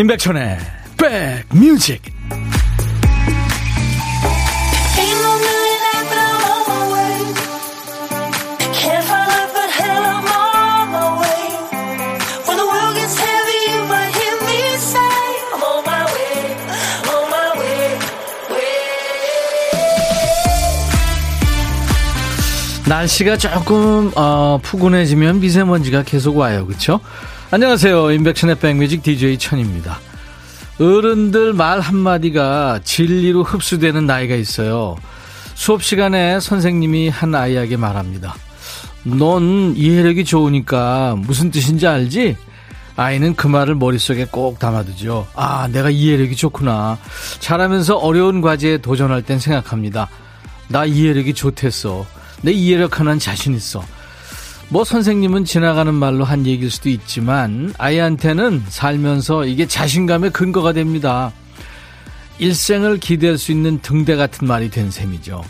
임백천의 백뮤직 날씨가 조금 어, 푸근해지면 미세먼지가 계속 와요 그렇죠? 안녕하세요 임백천의 백뮤직 DJ 천입니다 어른들 말 한마디가 진리로 흡수되는 나이가 있어요 수업 시간에 선생님이 한 아이에게 말합니다 넌 이해력이 좋으니까 무슨 뜻인지 알지? 아이는 그 말을 머릿속에 꼭 담아두죠. 아, 내가 이해력이 좋구나. 잘하면서 어려운 과제에 도전할 땐 생각합니다. 나 이해력이 좋댔어. 내 이해력 하나는 자신 있어. 뭐 선생님은 지나가는 말로 한 얘기일 수도 있지만 아이한테는 살면서 이게 자신감의 근거가 됩니다. 일생을 기대할 수 있는 등대 같은 말이 된 셈이죠.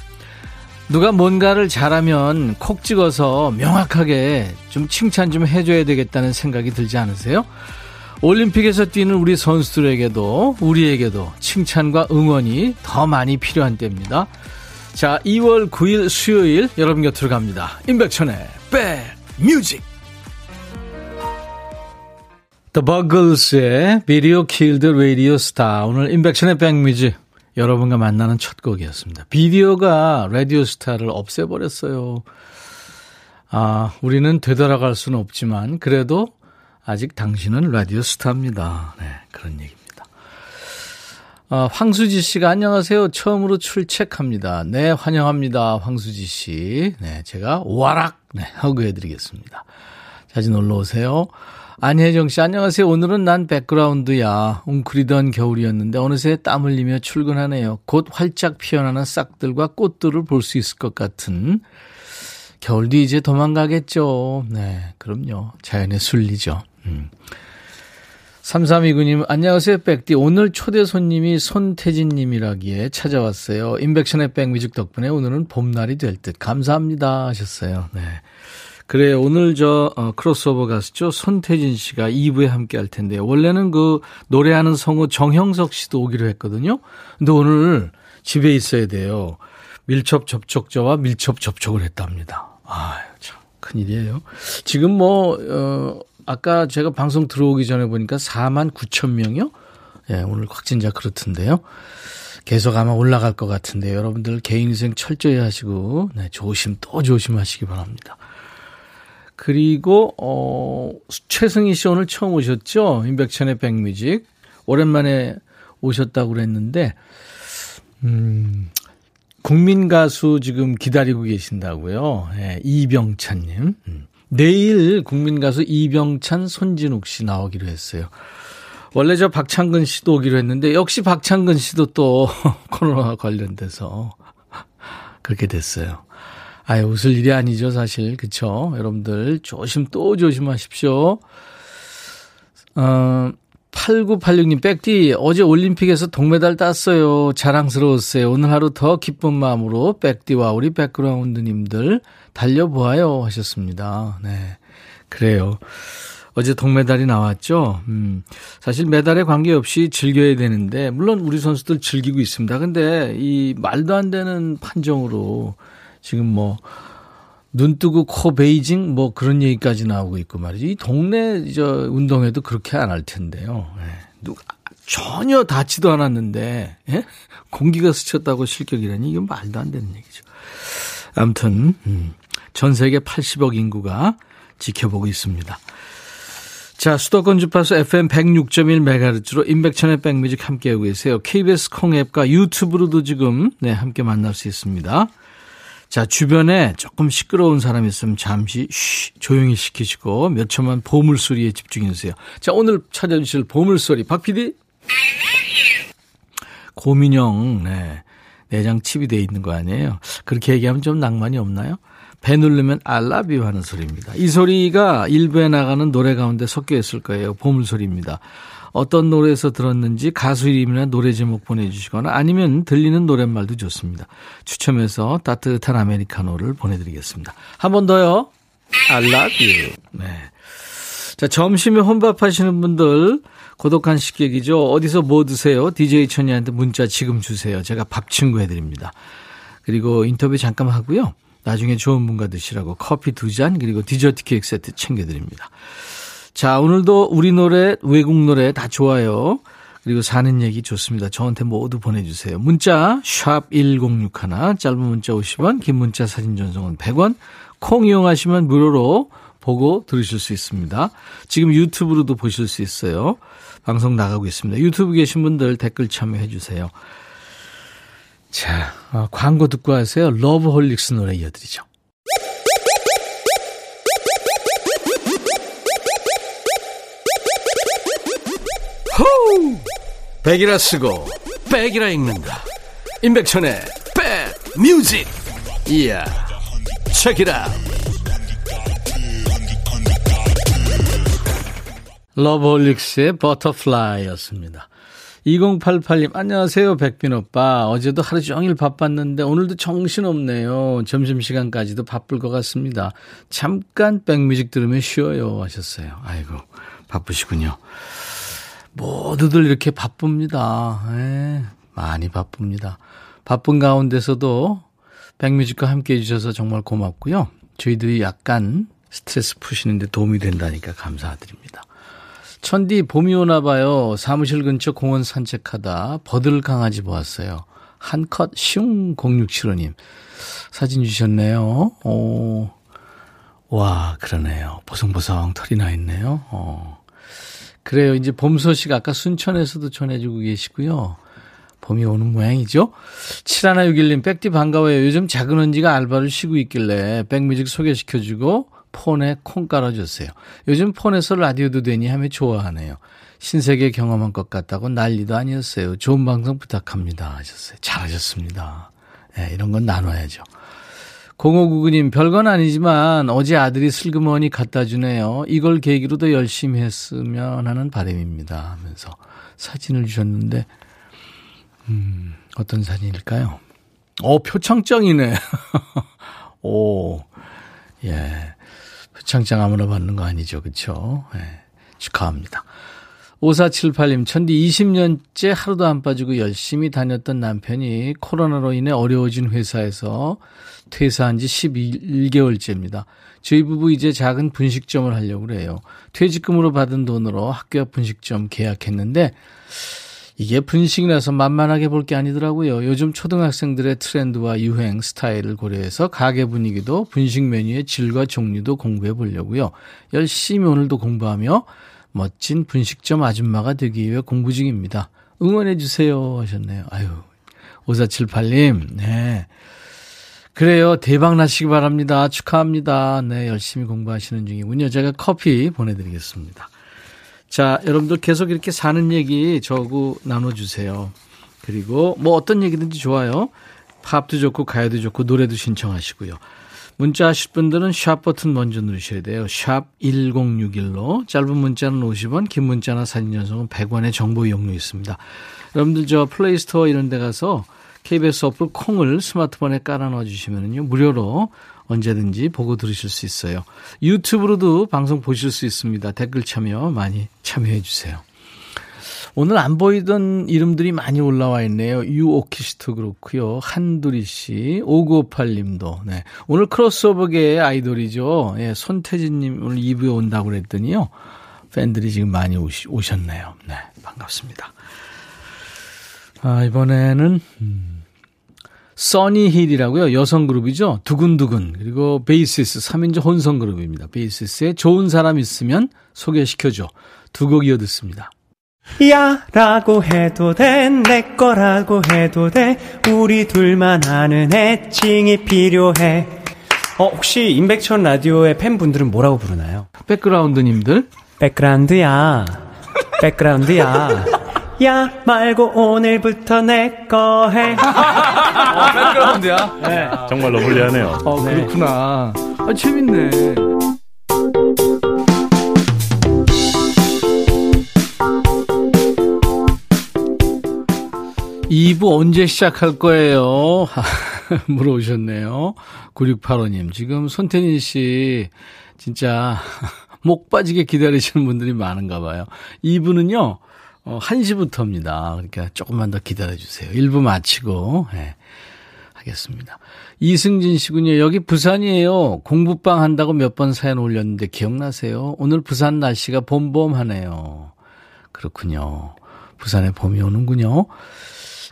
누가 뭔가를 잘하면 콕 찍어서 명확하게 좀 칭찬 좀 해줘야 되겠다는 생각이 들지 않으세요? 올림픽에서 뛰는 우리 선수들에게도 우리에게도 칭찬과 응원이 더 많이 필요한 때입니다. 자, 2월 9일 수요일 여러분 곁으로 갑니다. 임백천의 백 뮤직. The Buggles의 Video Killed Radio Star. 오늘 임백천의 백뮤직 여러분과 만나는 첫 곡이었습니다. 비디오가 라디오 스타를 없애버렸어요. 아, 우리는 되돌아갈 수는 없지만 그래도 아직 당신은 라디오 스타입니다. 네, 그런 얘기. 어, 황수지 씨가 안녕하세요. 처음으로 출첵합니다. 네, 환영합니다. 황수지 씨. 네, 제가 와락 네, 하고 해드리겠습니다. 자주 놀러 오세요. 안혜정 씨, 안녕하세요. 오늘은 난 백그라운드야. 웅크리던 겨울이었는데 어느새 땀 흘리며 출근하네요. 곧 활짝 피어나는 싹들과 꽃들을 볼 수 있을 것 같은 겨울도 이제 도망가겠죠. 네, 그럼요. 자연의 순리죠. 음. 3329님, 안녕하세요, 백디. 오늘 초대 손님이 손태진님이라기에 찾아왔어요. 인백션의 백뮤직 덕분에 오늘은 봄날이 될 듯. 감사합니다. 하셨어요. 네. 그래, 오늘 저, 어, 크로스오버 가수죠. 손태진 씨가 2부에 함께 할 텐데요. 원래는 그 노래하는 성우 정형석 씨도 오기로 했거든요. 근데 오늘 집에 있어야 돼요. 밀접 접촉자와 밀접 접촉을 했답니다. 아 참, 큰일이에요. 지금 뭐, 어, 아까 제가 방송 들어오기 전에 보니까 4만 9천 명이요? 예, 오늘 확진자 그렇던데요. 계속 아마 올라갈 것 같은데 여러분들 개인위생 철저히 하시고 네, 조심 또 조심하시기 바랍니다. 그리고 어 최승희 씨 오늘 처음 오셨죠? 임백천의 백뮤직 오랜만에 오셨다고 그랬는데 음 국민 가수 지금 기다리고 계신다고요. 예, 이병찬 님. 음. 내일 국민 가수 이병찬, 손진욱 씨 나오기로 했어요. 원래 저 박창근 씨도 오기로 했는데 역시 박창근 씨도 또 코로나 관련돼서 그렇게 됐어요. 아예 웃을 일이 아니죠, 사실. 그쵸? 여러분들 조심 또 조심하십시오. 어, 8986님, 백디, 어제 올림픽에서 동메달 땄어요. 자랑스러웠어요. 오늘 하루 더 기쁜 마음으로 백디와 우리 백그라운드님들 달려보아요. 하셨습니다. 네. 그래요. 어제 동메달이 나왔죠. 음, 사실 메달에 관계없이 즐겨야 되는데, 물론 우리 선수들 즐기고 있습니다. 근데 이 말도 안 되는 판정으로 지금 뭐, 눈 뜨고 코 베이징 뭐 그런 얘기까지 나오고 있고 말이죠. 이 동네 저 운동회도 그렇게 안 할 텐데요. 예. 누가 전혀 닿지도 않았는데 예? 공기가 스쳤다고 실격이라니 이건 말도 안 되는 얘기죠. 아무튼 음, 전 세계 80억 인구가 지켜보고 있습니다. 자, 수도권 주파수 FM 106.1MHz로 인백천의 백뮤직 함께하고 계세요. KBS 콩앱과 유튜브로도 지금 네, 함께 만날 수 있습니다. 자, 주변에 조금 시끄러운 사람 있으면 잠시 쉬, 조용히 시키시고 몇 초만 보물소리에 집중해 주세요. 자, 오늘 찾아주실 보물소리 박 PD. 고민형, 네. 내장 칩이 돼 있는 거 아니에요? 그렇게 얘기하면 좀 낭만이 없나요? 배 누르면 알라뷰 하는 소리입니다. 이 소리가 일부에 나가는 노래 가운데 섞여 있을 거예요. 보물소리입니다. 어떤 노래에서 들었는지 가수 이름이나 노래 제목 보내주시거나 아니면 들리는 노랫말도 좋습니다. 추첨해서 따뜻한 아메리카노를 보내드리겠습니다. 한 번 더요. You. 네. 자, 점심에 혼밥 하시는 분들 고독한 식객이죠. 어디서 뭐 드세요? DJ 천이한테 문자 지금 주세요. 제가 밥 친구 해드립니다. 그리고 인터뷰 잠깐 하고요. 나중에 좋은 분과 드시라고 커피 두 잔 그리고 디저트 케이크 세트 챙겨드립니다. 자, 오늘도 우리 노래, 외국 노래 다 좋아요. 그리고 사는 얘기 좋습니다. 저한테 모두 보내주세요. 문자 샵 1061, 짧은 문자 50원, 긴 문자 사진 전송은 100원, 콩 이용하시면 무료로 보고 들으실 수 있습니다. 지금 유튜브로도 보실 수 있어요. 방송 나가고 있습니다. 유튜브 계신 분들 댓글 참여해 주세요. 자, 어, 광고 듣고 하세요. 러브홀릭스 노래 이어드리죠. 호우! 백이라 쓰고 Back이라 읽는다. 임백천의 백 뮤직. 이야. 책이라. 러브홀릭스의 Butterfly였습니다. 2088님, 안녕하세요, 백빈 오빠. 어제도 하루 종일 바빴는데 오늘도 정신없네요. 점심시간까지도 바쁠 것 같습니다. 잠깐 백뮤직 들으며 쉬어요. 하셨어요. 아이고, 바쁘시군요. 모두들 이렇게 바쁩니다. 에, 예, 많이 바쁩니다. 바쁜 가운데서도 백뮤직과 함께 해주셔서 정말 고맙고요. 저희들이 약간 스트레스 푸시는데 도움이 된다니까 감사드립니다. 천디 봄이 오나 봐요. 사무실 근처 공원 산책하다 버들 강아지 보았어요. 한컷 슝 0675님 사진 주셨네요. 오. 와, 그러네요. 보송보송 털이 나 있네요. 어. 그래요. 이제 봄 소식 아까 순천에서도 전해주고 계시고요. 봄이 오는 모양이죠. 7161님, 백디 반가워요. 요즘 작은 언지가 알바를 쉬고 있길래 백뮤직 소개시켜주고 폰에 콩 깔아줬어요. 요즘 폰에서 라디오도 되니 하며 좋아하네요. 신세계 경험한 것 같다고 난리도 아니었어요. 좋은 방송 부탁합니다. 하셨어요. 잘하셨습니다. 네, 이런 건 나눠야죠. 0599님, 별건 아니지만 어제 아들이 슬그머니 갖다 주네요. 이걸 계기로 도 열심히 했으면 하는 바람입니다. 하면서 사진을 주셨는데, 음, 어떤 사진일까요? 어, 표창장이네. 오, 예. 표창장 아무나 받는 거 아니죠. 그쵸? 예. 축하합니다. 5478님, 천디 20년째 하루도 안 빠지고 열심히 다녔던 남편이 코로나로 인해 어려워진 회사에서 퇴사한 지 11개월째입니다. 저희 부부 이제 작은 분식점을 하려고 그래요. 퇴직금으로 받은 돈으로 학교 앞 분식점 계약했는데 이게 분식이라서 만만하게 볼 게 아니더라고요. 요즘 초등학생들의 트렌드와 유행, 스타일을 고려해서 가게 분위기도 분식 메뉴의 질과 종류도 공부해 보려고요. 열심히 오늘도 공부하며 멋진 분식점 아줌마가 되기 위해 공부 중입니다. 응원해 주세요 하셨네요. 아유. 5478님. 네. 그래요. 대박 나시기 바랍니다. 축하합니다. 네, 열심히 공부하시는 중이군요. 제가 커피 보내 드리겠습니다. 자, 여러분들 계속 이렇게 사는 얘기 저하고 나눠주세요. 그리고 뭐 어떤 얘기든지 좋아요. 팝도 좋고 가요도 좋고 노래도 신청하시고요. 문자 하실 분들은 샵 버튼 먼저 누르셔야 돼요. 샵 1061로 짧은 문자는 50원, 긴 문자나 사진 전송은 100원의 정보 이용료 있습니다. 여러분들 저 플레이스토어 이런 데 가서 KBS 어플 콩을 스마트폰에 깔아 넣어 주시면요. 무료로 언제든지 보고 들으실 수 있어요. 유튜브로도 방송 보실 수 있습니다. 댓글 참여 많이 참여해 주세요. 오늘 안 보이던 이름들이 많이 올라와 있네요. 유오키스트 그렇고요. 한두리 씨, 5958님도. 네. 오늘 크로스오버계의 아이돌이죠. 예, 손태진님 오늘 2부에 온다고 그랬더니요. 팬들이 지금 많이 오시, 오셨네요. 네, 반갑습니다. 아, 이번에는, 음, 써니힐이라고요. 여성 그룹이죠. 두근두근. 그리고 베이시스 3인조 혼성 그룹입니다. 베이시스에 좋은 사람 있으면 소개시켜줘. 두 곡 이어 듣습니다. 야 라고 해도 돼 내 거라고 해도 돼 우리 둘만 아는 애칭이 필요해 어 혹시 임백천 라디오의 팬분들은 뭐라고 부르나요? 백그라운드님들 백그라운드야 백그라운드야 야 말고 오늘부터 내 거 해. 어, 백그라운드야. 네. 정말 러블리하네요. 어, 네. 그렇구나. 아, 재밌네. 2부 언제 시작할 거예요? 물어보셨네요. 9685님. 지금 손태진 씨, 진짜 목 빠지게 기다리시는 분들이 많은가 봐요. 2부는요, 어, 1시부터입니다. 그러니까 조금만 더 기다려주세요. 1부 마치고, 예, 하겠습니다. 이승진 씨군요. 여기 부산이에요. 공부방 한다고 몇 번 사연 올렸는데 기억나세요? 오늘 부산 날씨가 봄봄하네요. 그렇군요. 부산에 봄이 오는군요.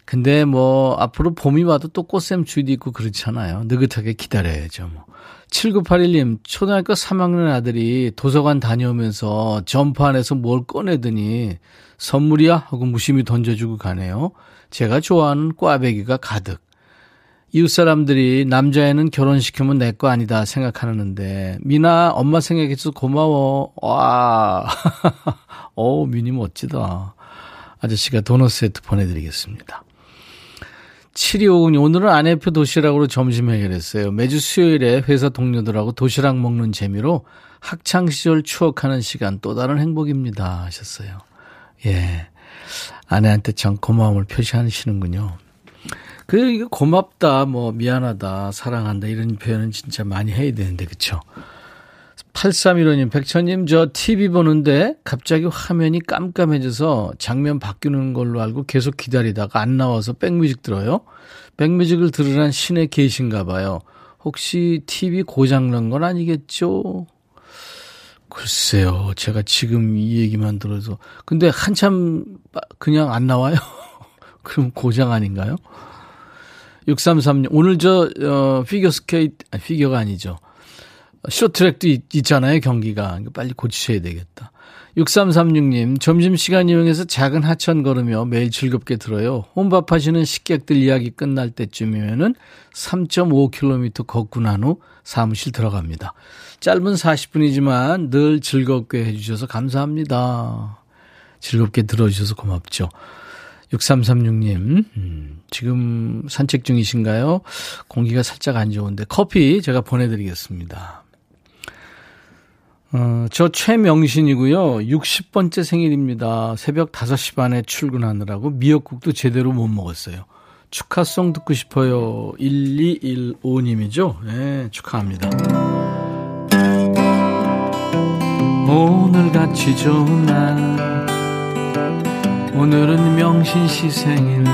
근데 뭐 앞으로 봄이 와도 또 꽃샘 주도 있고 그렇잖아요. 느긋하게 기다려야죠. 뭐. 7981님, 초등학교 3학년 아들이 도서관 다녀오면서 점프 안에서 뭘 꺼내더니 선물이야? 하고 무심히 던져주고 가네요. 제가 좋아하는 꽈배기가 가득. 이웃 사람들이 남자애는 결혼시키면 내 거 아니다 생각하는데, 미나, 엄마 생각해서 고마워. 와. 어 미니 멋지다. 아저씨가 도넛 세트 보내드리겠습니다. 7250님, 오늘은 아내표 도시락으로 점심 해결했어요. 매주 수요일에 회사 동료들하고 도시락 먹는 재미로 학창시절 추억하는 시간 또 다른 행복입니다. 하셨어요. 예. 아내한테 참 고마움을 표시하시는군요. 그, 고맙다, 뭐, 미안하다, 사랑한다, 이런 표현은 진짜 많이 해야 되는데, 그쵸? 8315님, 백천님, 저 TV 보는데 갑자기 화면이 깜깜해져서 장면 바뀌는 걸로 알고 계속 기다리다가 안 나와서 백뮤직 들어요. 백뮤직을 들으란 신에 계신가 봐요. 혹시 TV 고장난 건 아니겠죠? 글쎄요, 제가 지금 이 얘기만 들어서. 근데 한참 그냥 안 나와요? 그럼 고장 아닌가요? 6336, 오늘 저, 어, 피겨 스케이트, 아니, 피겨가 아니죠. 쇼트랙도 있, 잖아요 경기가. 빨리 고치셔야 되겠다. 6336님, 점심시간 이용해서 작은 하천 걸으며 매일 즐겁게 들어요. 혼밥 하시는 식객들 이야기 끝날 때쯤이면은 3.5km 걷고 난 후 사무실 들어갑니다. 짧은 40분이지만 늘 즐겁게 해주셔서 감사합니다. 즐겁게 들어주셔서 고맙죠. 6336님, 음, 지금 산책 중이신가요? 공기가 살짝 안 좋은데 커피 제가 보내드리겠습니다. 어, 저 최명신이고요. 60번째 생일입니다. 새벽 5시 반에 출근하느라고 미역국도 제대로 못 먹었어요. 축하송 듣고 싶어요. 1215님이죠? 네, 축하합니다. 오늘같이 좋은 날 오늘은 명신 씨 생일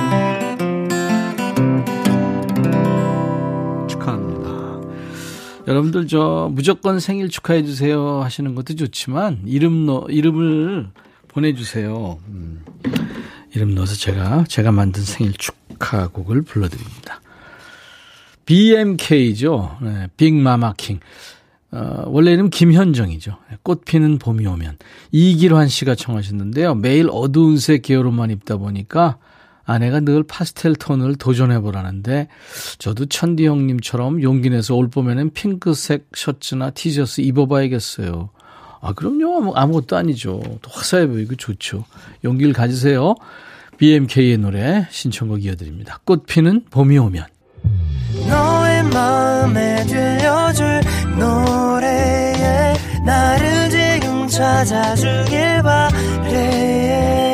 여러분들 저 무조건 생일 축하해 주세요 하시는 것도 좋지만 이름 넣 이름을 보내주세요. 음, 이름 넣어서 제가 제가 만든 생일 축하곡을 불러드립니다. BMK죠. 네, 빅마마킹. 어, 원래 이름 김현정이죠. 꽃 피는 봄이 오면. 이길환 씨가 청하셨는데요. 매일 어두운 색 계열옷만 입다 보니까 아내가 늘 파스텔 톤을 도전해보라는데 저도 천디 형님처럼 용기 내서 올 봄에는 핑크색 셔츠나 티셔츠 입어봐야겠어요. 아, 그럼요. 아무것도 아니죠. 또 화사해 보이고 좋죠. 용기를 가지세요. BMK의 노래 신청곡 이어드립니다. 꽃피는 봄이 오면. 너의 마음에 들려줄 노래에 나를 지금 찾아주길 바래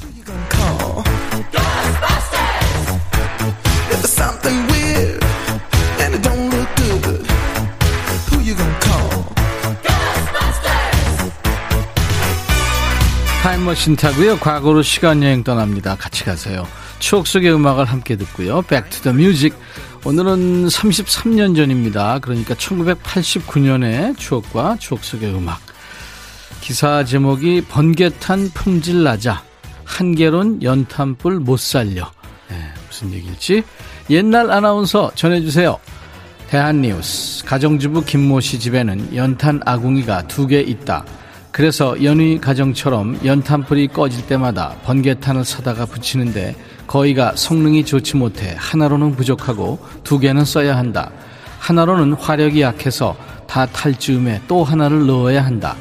타임머신 타고요. 과거로 시간여행 떠납니다. 같이 가세요. 추억 속의 음악을 함께 듣고요. Back to the music. 오늘은 33년 전입니다. 그러니까 1989년의 추억과 추억 속의 음악. 기사 제목이 번개탄 품질 나자. 한계론 연탄불 못 살려. 네, 무슨 얘기일지 옛날 아나운서 전해주세요. 대한뉴스 가정주부 김모 씨 집에는 연탄 아궁이가 두 개 있다. 그래서 연희 가정처럼 연탄불이 꺼질 때마다 번개탄을 사다가 붙이는데 거의가 성능이 좋지 못해 하나로는 부족하고 두 개는 써야 한다. 하나로는 화력이 약해서 다 탈 즈음에 또 하나를 넣어야 한다.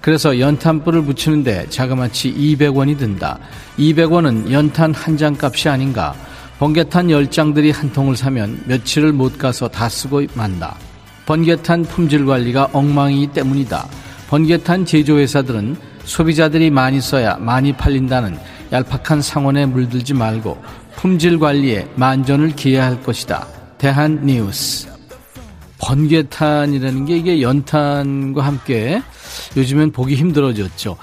그래서 연탄불을 붙이는데 자그마치 200원이 든다. 200원은 연탄 한 장 값이 아닌가. 번개탄 10장들이 한 통을 사면 며칠을 못 가서 다 쓰고 만다. 번개탄 품질 관리가 엉망이기 때문이다. 번개탄 제조회사들은 소비자들이 많이 써야 많이 팔린다는 얄팍한 상원에 물들지 말고 품질 관리에 만전을 기해야 할 것이다. 대한 뉴스. 번개탄이라는 게 이게 연탄과 함께 요즘엔 보기 힘들어졌죠.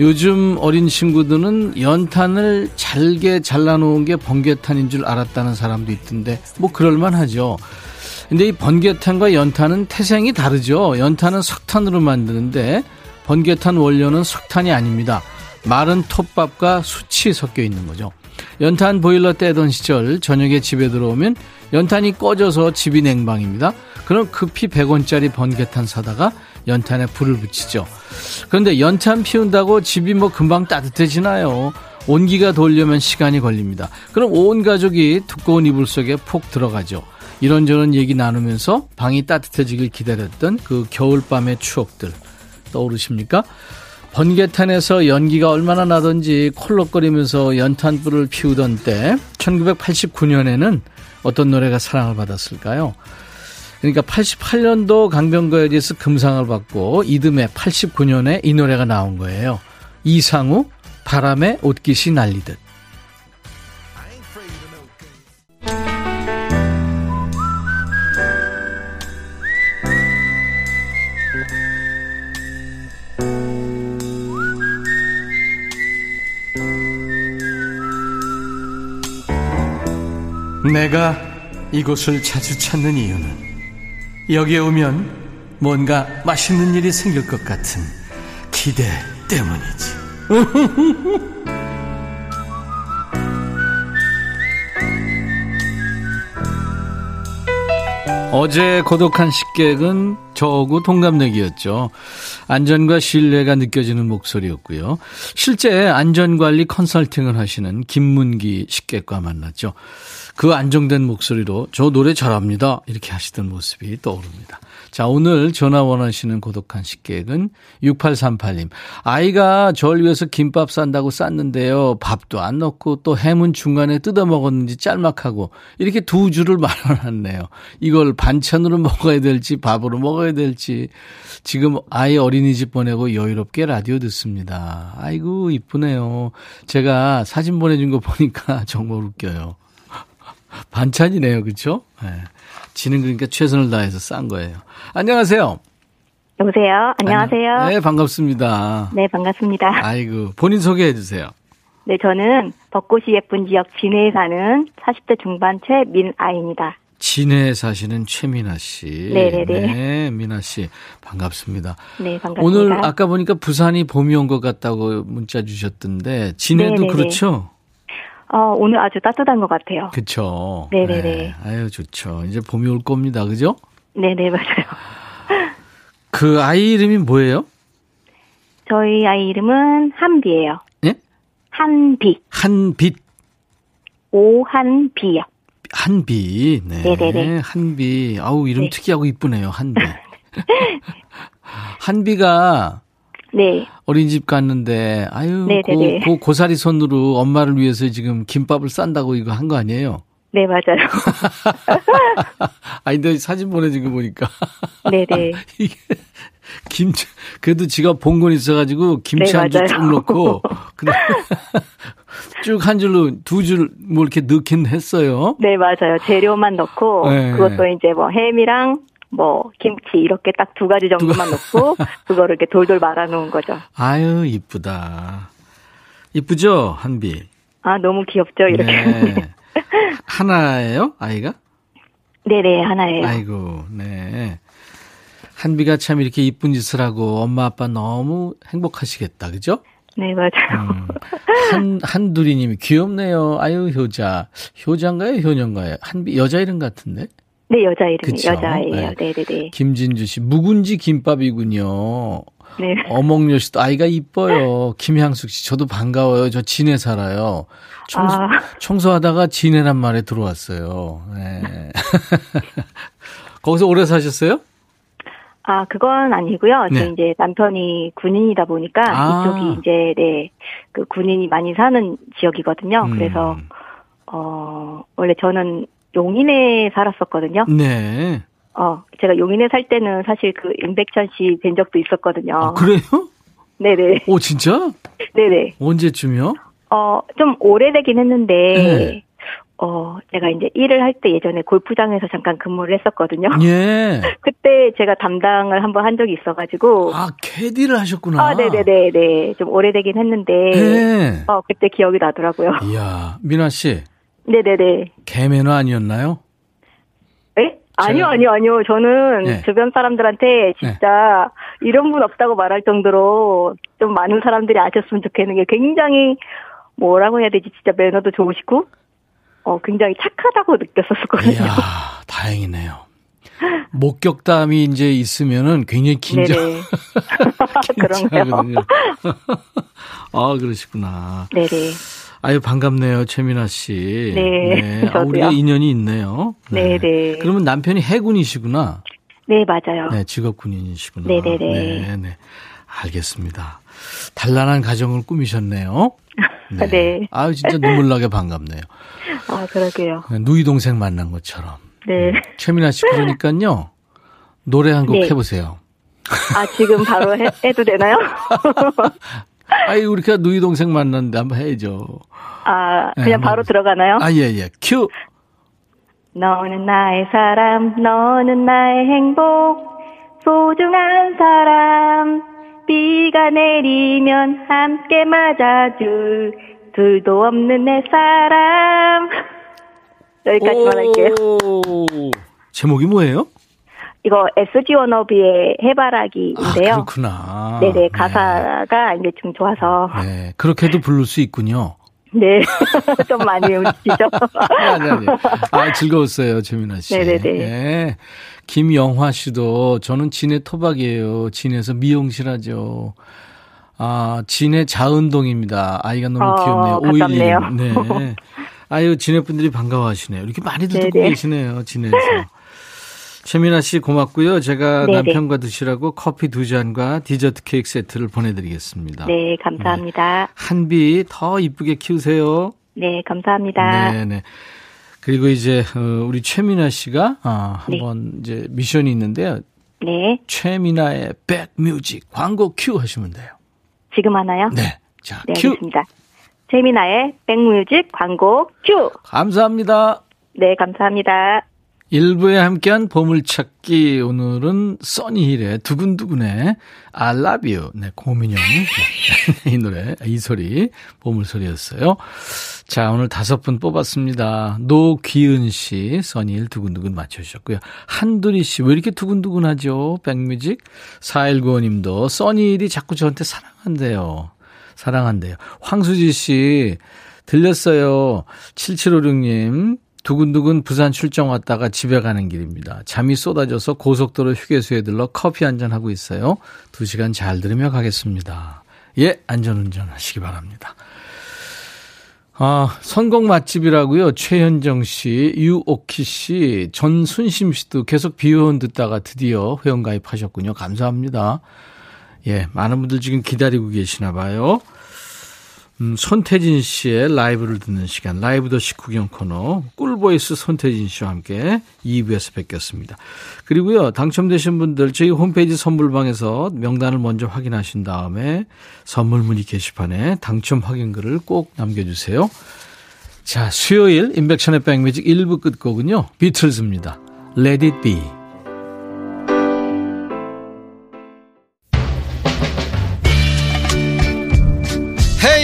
요즘 어린 친구들은 연탄을 잘게 잘라놓은 게 번개탄인 줄 알았다는 사람도 있던데 뭐 그럴만 하죠. 근데 이 번개탄과 연탄은 태생이 다르죠. 연탄은 석탄으로 만드는데 번개탄 원료는 석탄이 아닙니다. 마른 톱밥과 숯이 섞여 있는 거죠. 연탄 보일러 떼던 시절 저녁에 집에 들어오면 연탄이 꺼져서 집이 냉방입니다. 그럼 급히 100원짜리 번개탄 사다가 연탄에 불을 붙이죠. 그런데 연탄 피운다고 집이 뭐 금방 따뜻해지나요? 온기가 돌려면 시간이 걸립니다. 그럼 온 가족이 두꺼운 이불 속에 폭 들어가죠. 이런저런 얘기 나누면서 방이 따뜻해지길 기다렸던 그 겨울밤의 추억들 떠오르십니까? 번개탄에서 연기가 얼마나 나던지 콜록거리면서 연탄불을 피우던 때 1989년에는 어떤 노래가 사랑을 받았을까요? 그러니까 88년도 강변가요제에서 금상을 받고 이듬해 89년에 이 노래가 나온 거예요. 이상우 바람에 옷깃이 날리듯. 내가 이곳을 자주 찾는 이유는 여기에 오면 뭔가 맛있는 일이 생길 것 같은 기대 때문이지. 어제 고독한 식객은 저하고 동갑내기였죠. 안전과 신뢰가 느껴지는 목소리였고요. 실제 안전관리 컨설팅을 하시는 김문기 식객과 만났죠. 그 안정된 목소리로 저 노래 잘합니다. 이렇게 하시던 모습이 떠오릅니다. 자, 오늘 전화 원하시는 고독한 식객은 6838님. 아이가 절 위해서 김밥 싼다고 쌌는데요. 밥도 안 넣고 또 햄은 중간에 뜯어 먹었는지 짤막하고 이렇게 두 줄을 말아놨네요. 이걸 반찬으로 먹어야 될지 밥으로 먹어야 될지 지금 아이 어린 이집 보내고 여유롭게 라디오 듣습니다. 아이고 이쁘네요. 제가 사진 보내준 거 보니까 정말 웃겨요. 반찬이네요. 그렇죠? 네. 지는 그러니까 최선을 다해서 싼 거예요. 안녕하세요. 여보세요. 안녕하세요. 안녕. 네, 반갑습니다. 네, 반갑습니다. 아이고, 본인 소개해 주세요. 네, 저는 벚꽃이 예쁜 지역 진해에 사는 40대 중반 최민아입니다. 진해에 사시는 최민아 씨. 네네네. 네, 민아 씨. 반갑습니다. 네, 반갑습니다. 오늘 아까 보니까 부산이 봄이 온 것 같다고 문자 주셨던데, 진해도 네네네. 그렇죠? 어, 오늘 아주 따뜻한 것 같아요. 그쵸. 네네네. 네, 아유, 좋죠. 이제 봄이 올 겁니다. 그죠? 네네, 맞아요. 그 아이 이름이 뭐예요? 저희 아이 이름은 한비예요. 예? 한비. 한빛. 오한비요. 한비. 네. 네네네. 한비. 아우, 이름 네. 특이하고 이쁘네요. 한비. 한비가 네. 어린이집 갔는데, 아유, 네네네. 고, 고, 고사리 손으로 엄마를 위해서 지금 김밥을 싼다고 이거 한 거 아니에요? 네, 맞아요. 아니, 근데 사진 보내준 거 보니까. 네네. 이게, 김치, 그래도 지가 본건 있어가지고, 김치 네, 한줄 맞아요. 쭉 넣고, 쭉 한 줄로, 두 줄, 뭐 이렇게 넣긴 했어요. 네, 맞아요. 재료만 넣고, 네. 그것도 이제 뭐 햄이랑 뭐 김치 이렇게 딱 두 가지 정도만 넣고, 그거를 이렇게 돌돌 말아 놓은 거죠. 아유, 이쁘다. 이쁘죠, 한비? 아, 너무 귀엽죠, 이렇게. 네. 하나예요, 아이가? 네 네, 하나예요. 아이고, 네. 한비가 참 이렇게 이쁜 짓을 하고 엄마 아빠 너무 행복하시겠다, 그죠? 네, 맞아요. 음. 한, 한두리 님이 귀엽네요. 아유, 효자. 효자인가요? 효녀인가요? 한, 여자 이름 같은데? 네, 여자 이름이 여자예요. 네, 네, 네. 김진주 씨, 묵은지 김밥이군요. 네. 어몽여 씨도 아이가 이뻐요. 김향숙 씨, 저도 반가워요. 저 진해 살아요. 청소, 아. 청소하다가 진해란 말에 들어왔어요. 네. 거기서 오래 사셨어요? 아, 그건 아니고요. 네. 이제 남편이 군인이다 보니까 아. 이쪽이 이제 네, 그 군인이 많이 사는 지역이거든요. 음. 그래서 어, 원래 저는 용인에 살았었거든요. 네. 어, 제가 용인에 살 때는 사실 그 임백천 씨 뵌 적도 있었거든요. 아, 그래요? 네네. 오, 진짜? 네네. 언제쯤이요? 어, 좀 오래되긴 했는데, 네. 어, 제가 이제 일을 할 때 예전에 골프장에서 잠깐 근무를 했었거든요. 예. 그때 제가 담당을 한번 한 적이 있어가지고. 아, 캐디를 하셨구나. 아, 네네네네. 좀 오래되긴 했는데. 네. 어, 그때 기억이 나더라고요. 이야, 미나 씨. 네네네. 개매너 아니었나요? 네? 아니요, 아니요, 아니요. 저는 네. 주변 사람들한테 진짜 네. 이런 분 없다고 말할 정도로 좀 많은 사람들이 아셨으면 좋겠는 게 굉장히 뭐라고 해야 되지? 진짜 매너도 좋으시고, 어, 굉장히 착하다고 느꼈었거든요. 이야, 다행이네요. 목격담이 이제 있으면은 굉장히 긴장. 그런가요? 아, 그러시구나. 네네. 아유, 반갑네요, 최민아 씨. 네. 네. 아, 우리가 인연이 있네요. 네. 네네. 그러면 남편이 해군이시구나. 네, 맞아요. 네, 직업 군인이시구나. 네네네. 네, 네. 알겠습니다. 단란한 가정을 꾸미셨네요. 네. 네. 아유, 진짜 눈물 나게 반갑네요. 아, 그러게요. 네, 누이 동생 만난 것처럼. 네. 음, 최민아 씨, 그러니까요. 노래 한 곡 네. 해보세요. 아, 지금 바로 해, 해도 되나요? 아이, 우리가 누이 동생 만났는데 한번 해야죠. 아, 그냥 네, 바로 들어가나요? 아, 예, 예. 큐! 너는 나의 사람, 너는 나의 행복, 소중한 사람, 비가 내리면 함께 맞아줄 둘도 없는 내 사람. 여기까지만 할게요. 제목이 뭐예요? 이거 SG 워너비의 해바라기인데요. 아, 그렇구나. 네네, 네. 가사가 네. 이제 좀 좋아서. 네, 그렇게도 부를 수 있군요. 네. 좀 많이 웃기죠. 아니, 아니. 아, 즐거웠어요, 재민아 씨. 네네네. 네. 김영화 씨도 저는 진해 토박이에요. 진해에서 미용실 하죠. 아, 진해 자은동입니다. 아이가 너무 어, 귀엽네요. 오일님. 네. 아유, 진해 분들이 반가워하시네요. 이렇게 많이들 듣고 계시네요, 진해에서. 최민아 씨 고맙고요. 제가 네네. 남편과 드시라고 커피 두 잔과 디저트 케이크 세트를 보내드리겠습니다. 네, 감사합니다. 네. 한비 더 이쁘게 키우세요. 네, 감사합니다. 네, 네. 그리고 이제 어, 우리 최민아 씨가 어, 한번 네. 이제 미션이 있는데요. 네. 최민아의 백뮤직 광고 큐 하시면 돼요. 지금 하나요? 네. 자, 네, 큐. 알겠습니다. 최민아의 백뮤직 광고 큐. 감사합니다. 네, 감사합니다. 일부에 함께한 보물찾기 오늘은 써니힐의 두근두근의 I love you 네, 고민영 네, 이 노래 이 소리 보물소리였어요. 자 오늘 다섯 분 뽑았습니다. 노귀은 씨 써니힐 두근두근 맞춰주셨고요. 한두리 씨 왜 이렇게 두근두근하죠? 백뮤직 4195 님도 써니힐이 자꾸 저한테 사랑한대요. 사랑한대요. 황수지 씨 들렸어요. 7756님 두근두근 부산 출장 왔다가 집에 가는 길입니다. 잠이 쏟아져서 고속도로 휴게소에 들러 커피 한 잔 하고 있어요. 두 시간 잘 들으며 가겠습니다. 예, 안전운전 하시기 바랍니다. 아, 선곡 맛집이라고요. 최현정 씨, 유오키 씨, 전순심 씨도 계속 비호원 듣다가 드디어 회원 가입하셨군요. 감사합니다. 예, 많은 분들 지금 기다리고 계시나 봐요. 음, 손태진 씨의 라이브를 듣는 시간, 라이브도 식후경 코너, 꿀보이스 손태진 씨와 함께 2부에서 뵙겠습니다. 그리고요, 당첨되신 분들 저희 홈페이지 선물방에서 명단을 먼저 확인하신 다음에 선물 문의 게시판에 당첨 확인글을 꼭 남겨주세요. 자, 수요일 임백천의 백뮤직 1부 끝곡은요, 비틀즈입니다. Let it be.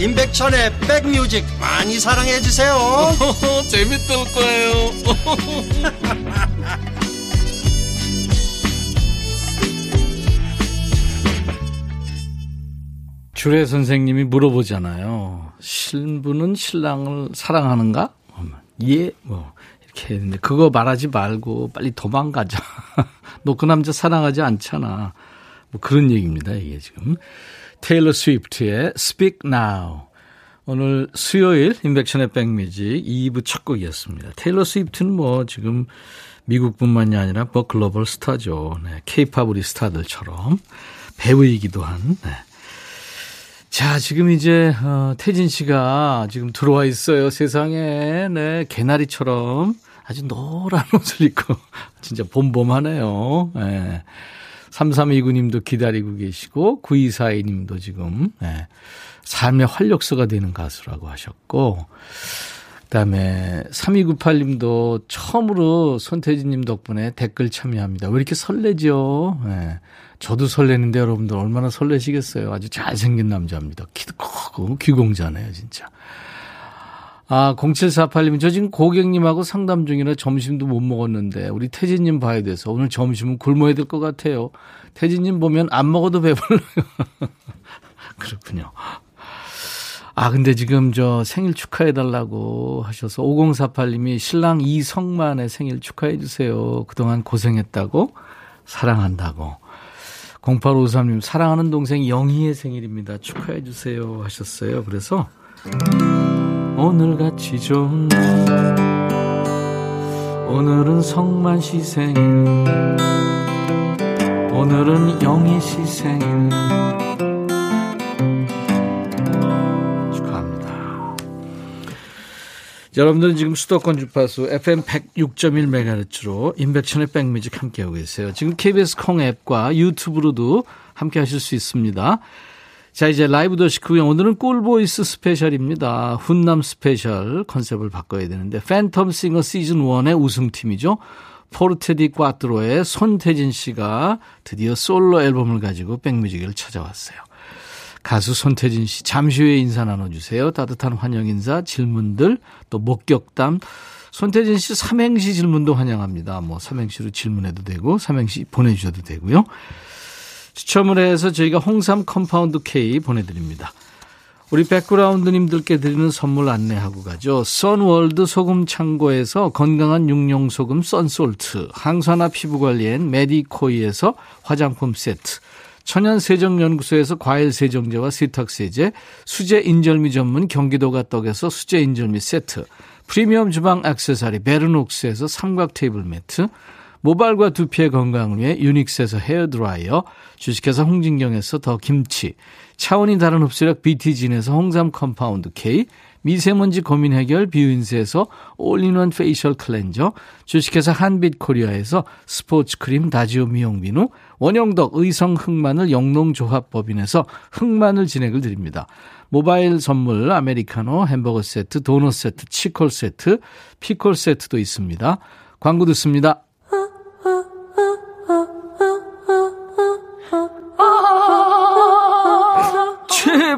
임백천의 백뮤직 많이 사랑해 주세요 재밌을 거예요 주례 선생님이 물어보잖아요. 신부는 신랑을 사랑하는가? 예, 뭐 이렇게 했는데 그거 말하지 말고 빨리 도망가자. 너 그 남자 사랑하지 않잖아. 뭐 그런 얘기입니다. 이게 지금 테일러 스위프트의 Speak Now. 오늘 수요일 인백션의 백뮤직 2부 첫 곡이었습니다. 테일러 스위프트는 뭐 지금 미국뿐만이 아니라 뭐 글로벌 스타죠. 네, 케이팝 우리 스타들처럼 배우이기도 한. 네. 자, 지금 이제 어, 태진 씨가 지금 들어와 있어요. 세상에. 네, 개나리처럼 아주 노란 옷을 입고 진짜 봄봄하네요. 네. 3329님도 기다리고 계시고 9242님도 지금 네. 삶의 활력소가 되는 가수라고 하셨고 그다음에 3298님도 처음으로 손태진님 덕분에 댓글 참여합니다. 왜 이렇게 설레죠? 네. 저도 설레는데 여러분들 얼마나 설레시겠어요. 아주 잘생긴 남자입니다. 키도 크고 귀공자네요, 진짜. 아, 0748님, 저 지금 고객님하고 상담 중이라 점심도 못 먹었는데, 우리 태진님 봐야 돼서 오늘 점심은 굶어야 될 것 같아요. 태진님 보면 안 먹어도 배불러요. 그렇군요. 아, 근데 지금 저 생일 축하해달라고 하셔서 5048님이 신랑 이성만의 생일 축하해주세요. 그동안 고생했다고, 사랑한다고. 0853님, 사랑하는 동생 영희의 생일입니다. 축하해주세요. 하셨어요. 그래서, 오늘같이 좋은 날, 오늘은 성만 씨 생일, 오늘은 영희 씨 생일, 축하합니다. 여러분들은 지금 수도권 주파수 FM 106.1MHz로 인백천의 백뮤직 함께하고 계세요. 지금 KBS 콩 앱과 유튜브로도 함께 하실 수 있습니다. 자, 이제 라이브도 식후경고요. 오늘은 꿀보이스 special입니다. 훈남 special 컨셉을 바꿔야 되는데 팬텀 싱어 시즌 1의 우승팀이죠. 포르테 디 콰트로의 손태진 씨가 드디어 솔로 앨범을 가지고 백뮤직을 찾아왔어요. 가수 손태진 씨 잠시 후에 인사 나눠주세요. 따뜻한 환영 인사, 질문들, 또 목격담. 손태진 씨 삼행시 질문도 환영합니다. 뭐 삼행시로 질문해도 되고 삼행시 보내주셔도 되고요. 추첨을 해서 저희가 홍삼 compound K 보내드립니다. 우리 백그라운드님들께 드리는 선물 안내하고 가죠. 선월드 소금 창고에서 건강한 육룡 소금 썬솔트, 항산화 피부관리엔 메디코이에서 화장품 세트, 천연세정연구소에서 과일 세정제와 세탁세제, 수제 인절미 전문 경기도가 떡에서 수제 인절미 세트, 프리미엄 주방 액세서리 베르녹스에서 삼각 테이블 매트, 모발과 두피의 건강을 위해 유닉스에서 헤어드라이어, 주식회사 홍진경에서 더 김치, 차원이 다른 흡수력 BT진에서 홍삼 compound K, 미세먼지 고민 해결 뷰인스에서 all-in-one facial cleanser, 주식회사 한빛 코리아에서 스포츠 크림 다지오 미용 비누, 원형덕 의성 흑마늘 영농조합법인에서 흑마늘 진행을 드립니다. 모바일 선물 아메리카노 햄버거 세트, 도넛 세트, 치콜 세트, 피콜 세트도 있습니다. 광고 듣습니다.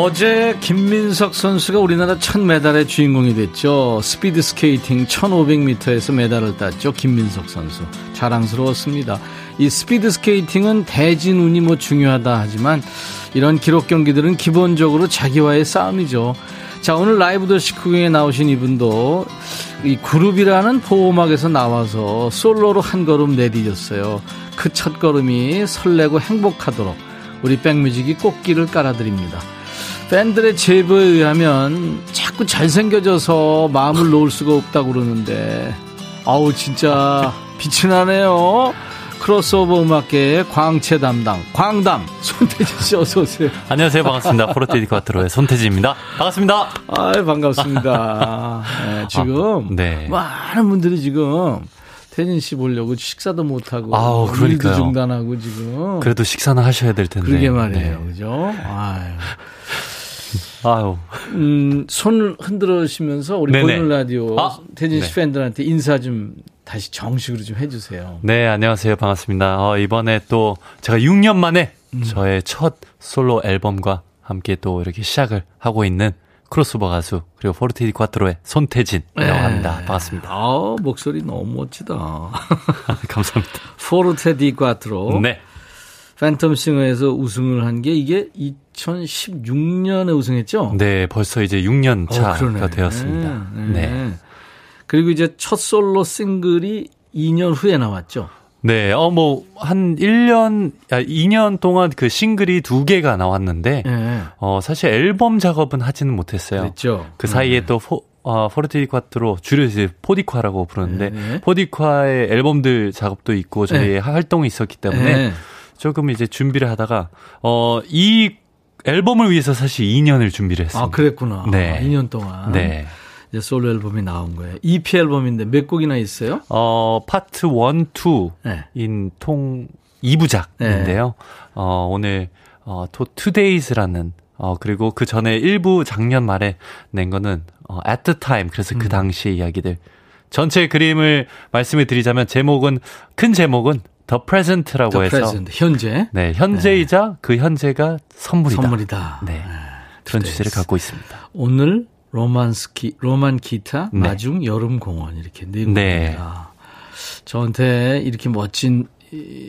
어제 김민석 선수가 우리나라 첫 메달의 주인공이 됐죠. 스피드 스케이팅 1500m에서 메달을 땄죠. 김민석 선수. 자랑스러웠습니다. 이 스피드 스케이팅은 대진 운이 뭐 중요하다 하지만 이런 기록 경기들은 기본적으로 자기와의 싸움이죠. 자, 오늘 라이브 더 시크경에 나오신 이분도 이 그룹이라는 보호막에서 나와서 솔로로 한 걸음 내디뎠어요. 그 첫 걸음이 설레고 행복하도록 우리 백뮤직이 꽃길을 깔아드립니다. 팬들의 제보에 의하면 자꾸 잘생겨져서 마음을 놓을 수가 없다고 그러는데 아우 진짜 빛이 나네요. 크로스오버 음악계의 광채 담당 광담 손태진 씨 어서 오세요. 안녕하세요 반갑습니다. 포르테디 쿼트로의 손태진입니다. 반갑습니다. 아 반갑습니다. 네, 지금 아, 네. 많은 분들이 지금 태진 씨 보려고 식사도 못 하고 아우 그러니까 중단하고 지금 그래도 식사는 하셔야 될 텐데. 그러게 말이에요, 네. 그죠? 아유. 아유. 음, 손을 흔들으시면서 우리 보이는 라디오 아, 태진 씨 네. 팬들한테 인사 좀 다시 정식으로 좀 해주세요. 네, 안녕하세요. 반갑습니다. 어, 이번에 또 제가 6년 만에 음. 저의 첫 솔로 앨범과 함께 또 이렇게 시작을 하고 있는 크로스오버 가수 그리고 포르테 디 콰트로의 손태진이라고 네. 합니다. 반갑습니다. 아 목소리 너무 멋지다. 감사합니다. 포르테 디 콰트로. 네. 팬텀싱어에서 우승을 한 게 이게 2016년에 우승했죠? 네, 벌써 이제 6년 차가 어, 되었습니다. 네. 네. 그리고 이제 첫 솔로 싱글이 2년 후에 나왔죠? 네, 어, 뭐, 한 1년, 아, 2년 동안 그 싱글이 두 개가 나왔는데, 네. 어, 사실 앨범 작업은 하지는 못했어요. 그렇죠. 그 사이에 네. 또 포, 어, 포르테 디 콰트로 줄여서 포디콰라고 부르는데, 네. 포디콰의 앨범들 작업도 있고, 저희의 네. 활동이 있었기 때문에, 네. 조금 이제 준비를 하다가 어 이 앨범을 위해서 사실 2년을 준비를 했습니다. 아, 그랬구나. 네. 2년 동안. 네. 이제 솔로 앨범이 나온 거예요. EP 앨범인데 몇 곡이나 있어요? 어, 파트 1, 2인 네. 통 2부작인데요. 네. 어, 오늘 어, 토 Today's라는 어, 그리고 그 전에 일부 작년 말에 낸 거는 어, at the time 그래서 그 음. 그 당시의 이야기들 전체 그림을 말씀을 드리자면 제목은 큰 제목은 더 프레젠트라고 The 해서 present, 현재 네 현재이자 네. 그 현재가 선물이다. 선물이다. 네, 네. 그런 주제를 갖고 있습니다. 오늘 로만스키 로만 기타 네. 마중 여름 공원 이렇게 네 곡입니다. 네. 저한테 이렇게 멋진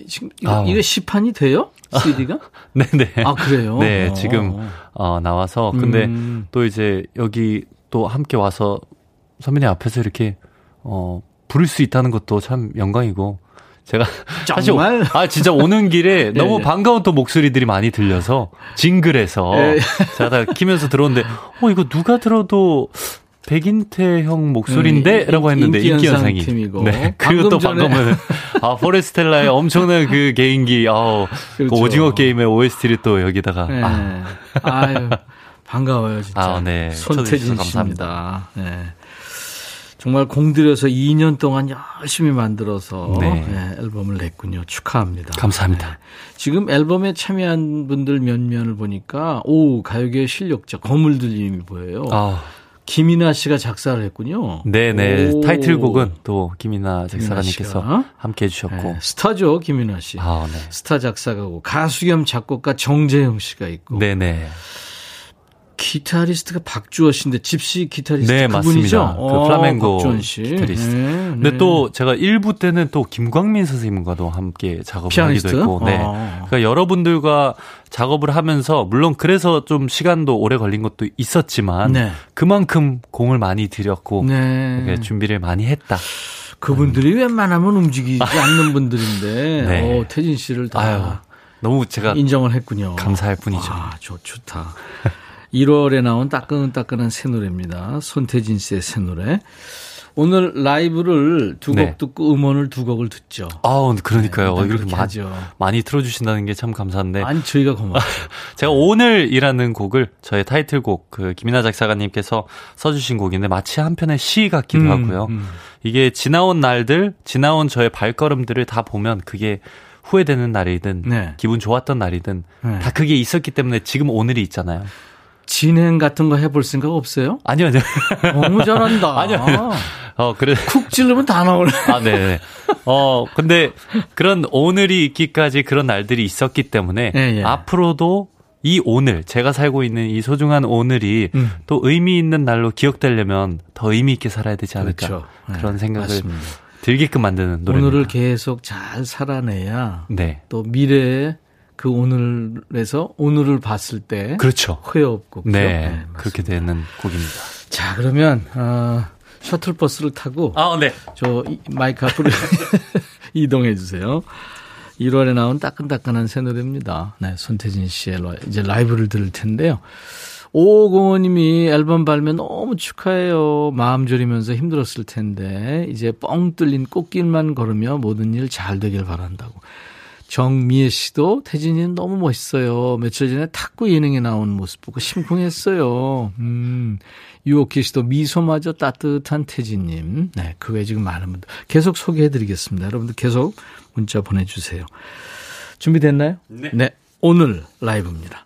지금 이거, 아. 이거 시판이 돼요? CD가? 네네. 아 그래요? 네 어. 지금 어, 나와서 근데 음. 또 이제 여기 또 함께 와서 선배님 앞에서 이렇게 어 부를 수 있다는 것도 참 영광이고 제가 사실 아 진짜 오는 길에 예, 너무 예. 반가운 또 목소리들이 많이 들려서 징글해서 예. 제가 다 키면서 들어오는데 어 이거 누가 들어도 백인태 형 목소리인데라고 음, 했는데 인기 현상이 네 그리고 또 방금은 아 포레스텔라의 엄청난 그 개인기 아우 그 그렇죠. 그 오징어 게임의 OST를 또 여기다가 네. 아. 아유 반가워요 진짜 아, 네. 손태진 씨입니다. 네. 정말 공들여서 2년 동안 열심히 만들어서 네. 네, 앨범을 냈군요. 축하합니다. 감사합니다. 네. 지금 앨범에 참여한 분들 몇 면을 보니까 오 가요계 실력자 거물들님이 보여요. 아. 김이나 씨가 작사를 했군요. 네네. 오. 타이틀곡은 또 김이나 작사가님께서 함께 해주셨고. 네, 스타죠, 김이나 씨. 아, 네. 스타 작사가고 가수 겸 작곡가 정재영 씨가 있고. 네네. 기타리스트가 박주호 씨인데 집시 기타리스트 네, 그분이죠. 맞습니다. 그 플라멩고 어, 기타리스트. 네, 근데 네. 또 제가 1부 때는 또 김광민 선생님과도 함께 작업을 피아니스트? 하기도 했고, 네. 아. 그러니까 여러분들과 작업을 하면서 물론 그래서 좀 시간도 오래 걸린 것도 있었지만 네. 그만큼 공을 많이 들였고 네. 준비를 많이 했다. 그분들이 음. 웬만하면 움직이지 않는 분들인데 네. 오, 태진 씨를 다 아유, 너무 제가 인정을 했군요. 감사할 뿐이죠. 아, 좋, 좋다. 1월에 나온 따끈따끈한 새 노래입니다. 손태진 씨의 새 노래. 오늘 라이브를 두곡 네. 듣고 음원을 두 곡을 듣죠. 아, 그러니까요. 네, 이렇게 많이, 많이 틀어주신다는 게 참 감사한데. 아니, 저희가 고맙죠. 제가 오늘이라는 곡을 저의 타이틀곡, 그, 김이나 작사가님께서 써주신 곡인데 마치 한편의 시 같기도 음, 하고요. 음. 이게 지나온 날들, 지나온 저의 발걸음들을 다 보면 그게 후회되는 날이든, 네. 기분 좋았던 날이든, 네. 다 그게 있었기 때문에 지금 오늘이 있잖아요. 진행 같은 거 해볼 생각 없어요? 아니요, 아니요. 너무 잘한다. 아니요. 아니요. 어, 그래. 쿡 찌르면 다 나오네. 아, 네, 네. 어, 근데 그런 오늘이 있기까지 그런 날들이 있었기 때문에 예, 예. 앞으로도 이 오늘, 제가 살고 있는 이 소중한 오늘이 음. 또 의미 있는 날로 기억되려면 더 의미 있게 살아야 되지 않을까. 그렇죠. 그런 네, 생각을 맞습니다. 들게끔 만드는 노래. 오늘을 계속 잘 살아내야 네. 또 미래에 그 오늘에서 오늘을 봤을 때 그렇죠. 후회 없고? 네, 네 그렇게 되는 곡입니다. 자 그러면 어, 셔틀버스를 타고 아, 네. 저 마이크 앞으로 이동해 주세요. 1월에 나온 따끈따끈한 새 노래입니다. 네, 손태진 씨의 이제 라이브를 들을 텐데요. 오공원님이 앨범 발매 너무 축하해요. 마음 졸이면서 힘들었을 텐데 이제 뻥 뚫린 꽃길만 걸으며 모든 일 잘 되길 바란다고. 정미애 씨도 태진이는 너무 멋있어요. 며칠 전에 탁구 예능에 나온 모습 보고 심쿵했어요. 음. 유옥희 씨도 미소마저 따뜻한 태진님. 네, 그 외에 지금 많은 분들 계속 소개해드리겠습니다. 여러분들 계속 문자 보내주세요. 준비됐나요? 네. 네. 오늘 라이브입니다.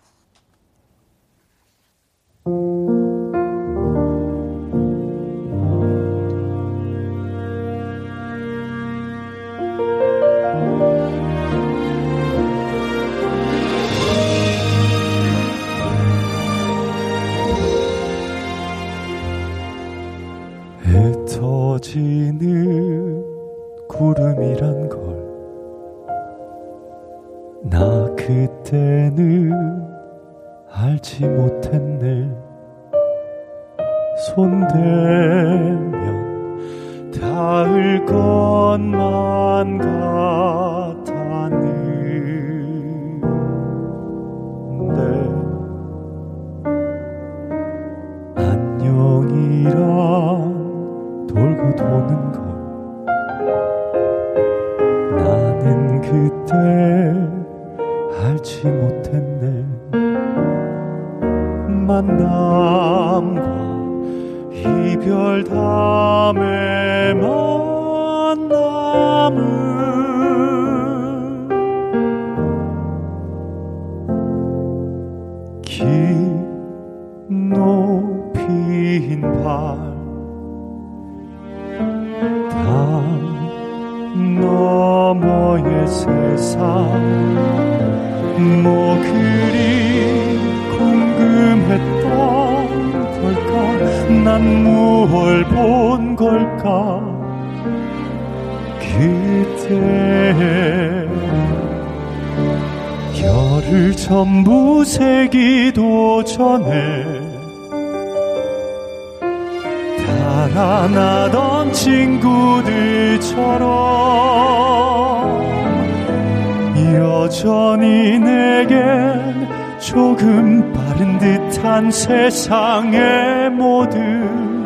여전히 내겐 조금 빠른 듯한 세상의 모든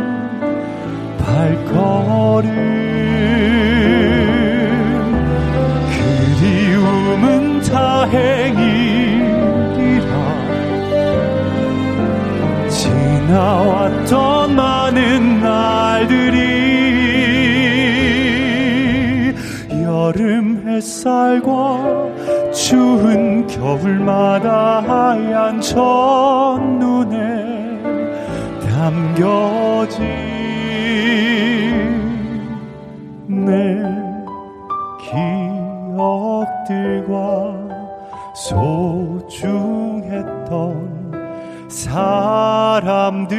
발걸음. 그리움은 다행이라. 지나왔던 많은 날들이 여름 햇살과 추운 겨울마다 하얀 첫눈에 담겨진 내 기억들과 소중했던 사람들.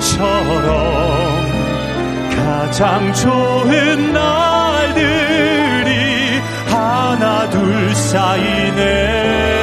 책갈피처럼 가장 좋은 날들이 하나 둘 쌓이네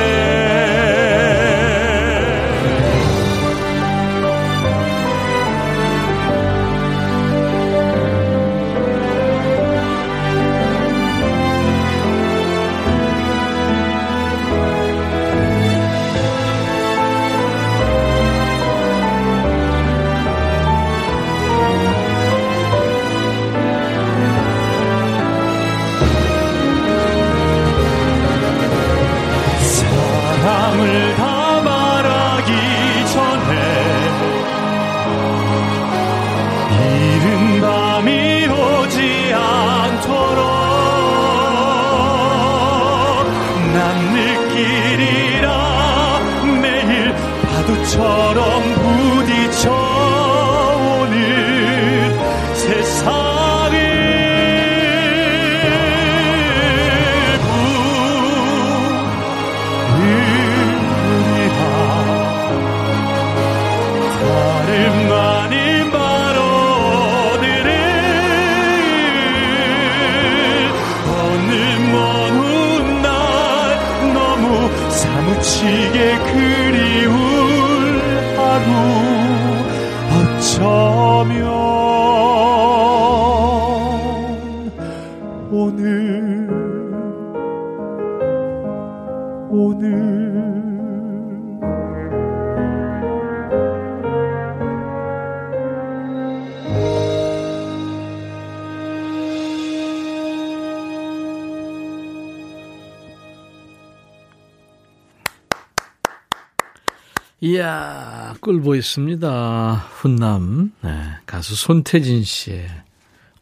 이야, 꿀보였습니다. 훈남, 네, 가수 손태진 씨의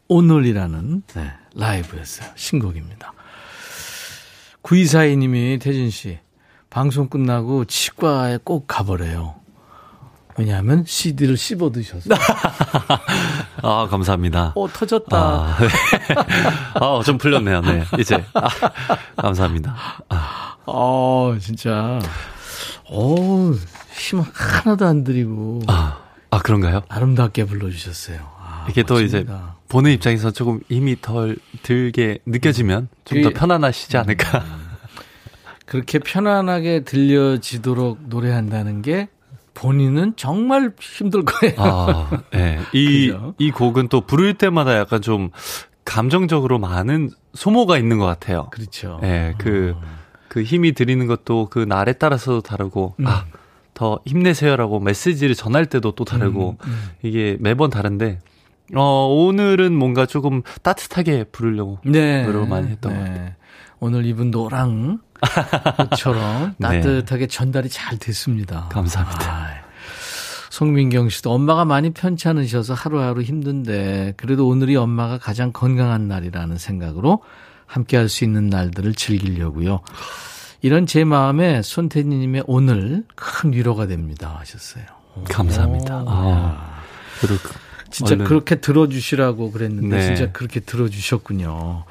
오늘이라는 네, 라이브였어요. 신곡입니다. 9242님이 태진 씨, 방송 끝나고 치과에 꼭 가보래요. 왜냐하면 CD를 씹어 드셔서. 아, 감사합니다. 어, 터졌다. 아, 네. 아, 좀 풀렸네요. 네. 이제. 아, 감사합니다. 아. 어, 진짜. 어, 힘 하나도 안 들이고. 아, 아 그런가요? 아름답게 불러주셨어요. 아, 이게. 또 이제 보는 입장에서 조금 힘이 덜 들게 느껴지면 좀더 그게- 편안하시지 않을까. 그렇게 편안하게 들려지도록 노래한다는 게 본인은 정말 힘들 거예요. 아, 네. 이, 그죠? 이 곡은 또 부를 때마다 약간 좀 감정적으로 많은 소모가 있는 것 같아요. 그렇죠. 예, 그, 그 힘이 들이는 것도 그 날에 따라서도 다르고, 음. 아, 더 힘내세요라고 메시지를 전할 때도 또 다르고, 음, 음. 이게 매번 다른데, 어, 오늘은 뭔가 조금 따뜻하게 부르려고 네. 노력을 많이 했던 것 같아요. 오늘 입은 노랑 옷처럼 네. 따뜻하게 전달이 잘 됐습니다. 감사합니다. 아, 송민경 씨도 엄마가 많이 편찮으셔서 하루하루 힘든데 그래도 오늘이 엄마가 가장 건강한 날이라는 생각으로 함께 할 수 있는 날들을 즐기려고요. 이런 제 마음에 손태니님의 오늘 큰 위로가 됩니다 하셨어요. 감사합니다. 오, 아, 야. 그리고 진짜 얼른- 그렇게 들어주시라고 그랬는데 네. 진짜 그렇게 들어주셨군요.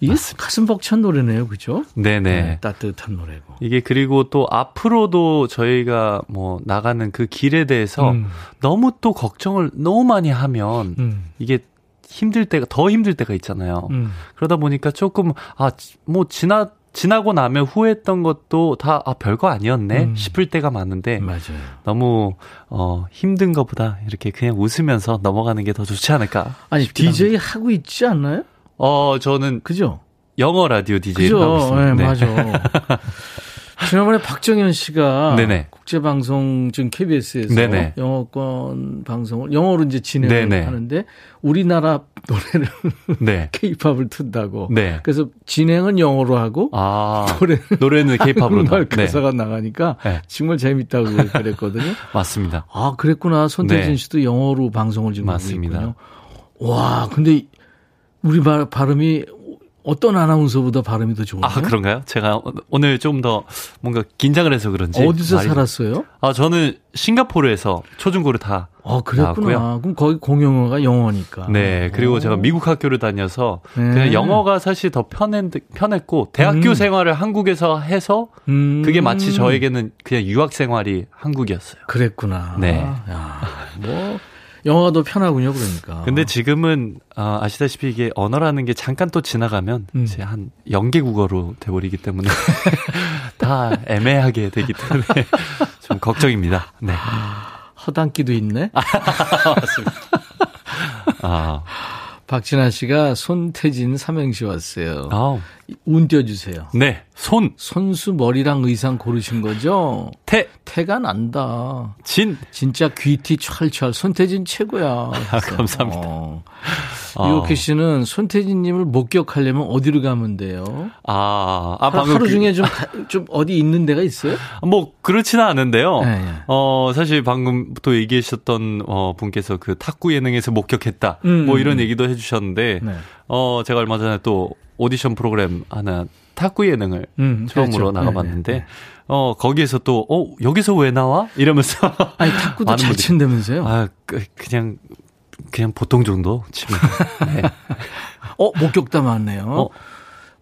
이게 맞습니다. 가슴 벅찬 노래네요, 그죠? 네네. 따뜻한 노래고. 이게 그리고 또 앞으로도 저희가 뭐 나가는 그 길에 대해서 음, 너무 또 걱정을 너무 많이 하면 음, 이게 힘들 때가 더 힘들 때가 있잖아요. 음. 그러다 보니까 조금 아 뭐 지나 지나고 나면 후회했던 것도 다 아 별거 아니었네 음. 싶을 때가 많은데 맞아요. 너무 어 힘든 것보다 이렇게 그냥 웃으면서 넘어가는 게 더 좋지 않을까? 아니, DJ 하고 있지 않나요? 어 저는 그죠? 영어 라디오 DJ를 하고 그죠? 있습니다. 네, 맞아. 지난번에 박정현 씨가 네네. 국제방송 지금 KBS에서 네네. 영어권 방송을 영어로 이제 진행을 네네. 하는데 우리나라 노래를 네. 케이팝을 튼다고. 네. 그래서 진행은 영어로 하고 아 노래는 노래는 케이팝으로 한국말 네. 가사가 나가니까 네. 정말 재밌다고 그랬거든요. 맞습니다. 아, 그랬구나. 손태진 네. 씨도 영어로 방송을 지금 맞습니다. 하고 있군요. 와, 근데 우리 발, 발음이 어떤 아나운서보다 발음이 더 좋은가요? 아 그런가요? 제가 오늘 좀 더 뭔가 긴장을 해서 그런지 어디서 말이- 살았어요? 아 저는 싱가포르에서 초중고를 다 아, 그랬구나. 나왔고요. 그럼 거기 공용어가 영어니까. 네, 그리고 오. 제가 미국 학교를 다녀서 네. 그냥 영어가 사실 더 편했, 편했고 대학교 음. 생활을 한국에서 해서 음. 그게 마치 저에게는 그냥 유학 생활이 한국이었어요. 그랬구나. 네. 야, 뭐 영어가 더 편하군요, 그러니까. 근데 지금은 어, 아시다시피 이게 언어라는 게 잠깐 또 지나가면 음. 이제 한 연계 국어로 돼버리기 때문에 다 애매하게 되기 때문에 좀 걱정입니다. 네. 허당기도 있네. 아, 박진아 씨가 손태진 삼행시 왔어요. 아우. 운 띄워주세요. 네, 손, 손수 머리랑 의상 고르신 거죠? 태, 태가 난다. 진. 진짜 귀티 찰찰 손태진 최고야. 했어요. 감사합니다. 어. 아. 이옥희 씨는 손태진님을 목격하려면 어디로 가면 돼요? 아, 아 하루, 방금 하루 그- 중에 좀, 가- 좀 어디 있는 데가 있어요? 뭐 그렇지는 않은데요. 네, 네. 어 사실 방금 또 얘기하셨던 어 분께서 그 탁구 예능에서 목격했다. 음. 뭐 이런 얘기도 해 주셨는데 네. 어 제가 얼마 전에 또 오디션 프로그램 하나 탁구 예능을 음, 처음으로 그렇죠. 나가봤는데 네, 네. 어 거기에서 또 어 여기서 왜 나와 이러면서 아니, 탁구도 잘 친다면서요? 아 그, 그냥 그냥 보통 정도 치면 네. 어, 목격담 왔네요. 어.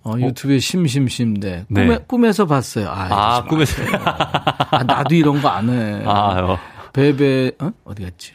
어, 유튜브에 심심심대. 네. 꿈에, 꿈에서 봤어요. 아, 아 꿈에서. 아, 나도 이런 거 안 해. 아 어. 베베, 어? 어디 갔지?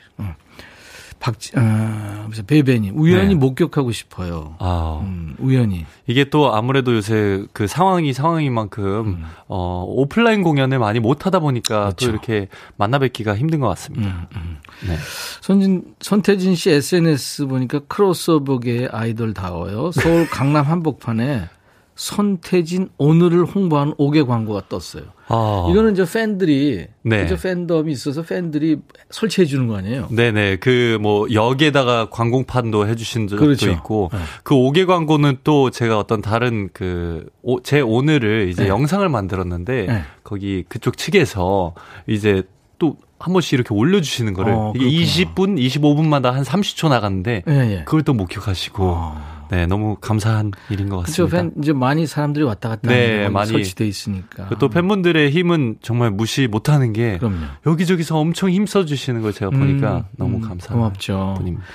어. 박, 아, 베베님, 우연히 네. 목격하고 싶어요. 아. 음, 우연히. 이게 또 아무래도 요새 그 상황이 상황인 만큼, 음. 어, 오프라인 공연을 많이 못 하다 보니까 그렇죠. 또 이렇게 만나 뵙기가 힘든 것 같습니다. 음, 음. 네. 손진, 손태진 씨 SNS 보니까 크로스오버계의 아이돌 다워요. 서울 강남 한복판에 손태진 오늘을 홍보하는 5개 광고가 떴어요. 아. 이거는 이제 팬들이 네. 이제 팬덤이 있어서 팬들이 설치해 주는 거 아니에요? 네네. 그 뭐 역에다가 광고판도 해주신 적도 그렇죠. 있고 네. 그 5개 광고는 또 제가 어떤 다른 그 제 오늘을 이제 네. 영상을 만들었는데 네. 거기 그쪽 측에서 이제 또한 번씩 이렇게 올려주시는 거를 어, 이게 20분, 25분마다 한 30초 나갔는데 예, 예. 그걸 또 목격하시고. 어. 네, 너무 감사한 일인 것 같습니다. 그렇죠. 팬, 이제 많이 사람들이 왔다 갔다 네, 많이 설치돼 있으니까. 또 팬분들의 힘은 정말 무시 못 하는 게 그럼요. 여기저기서 엄청 힘써 주시는 걸 제가 보니까 음, 너무 음, 감사한 고맙죠. 분입니다.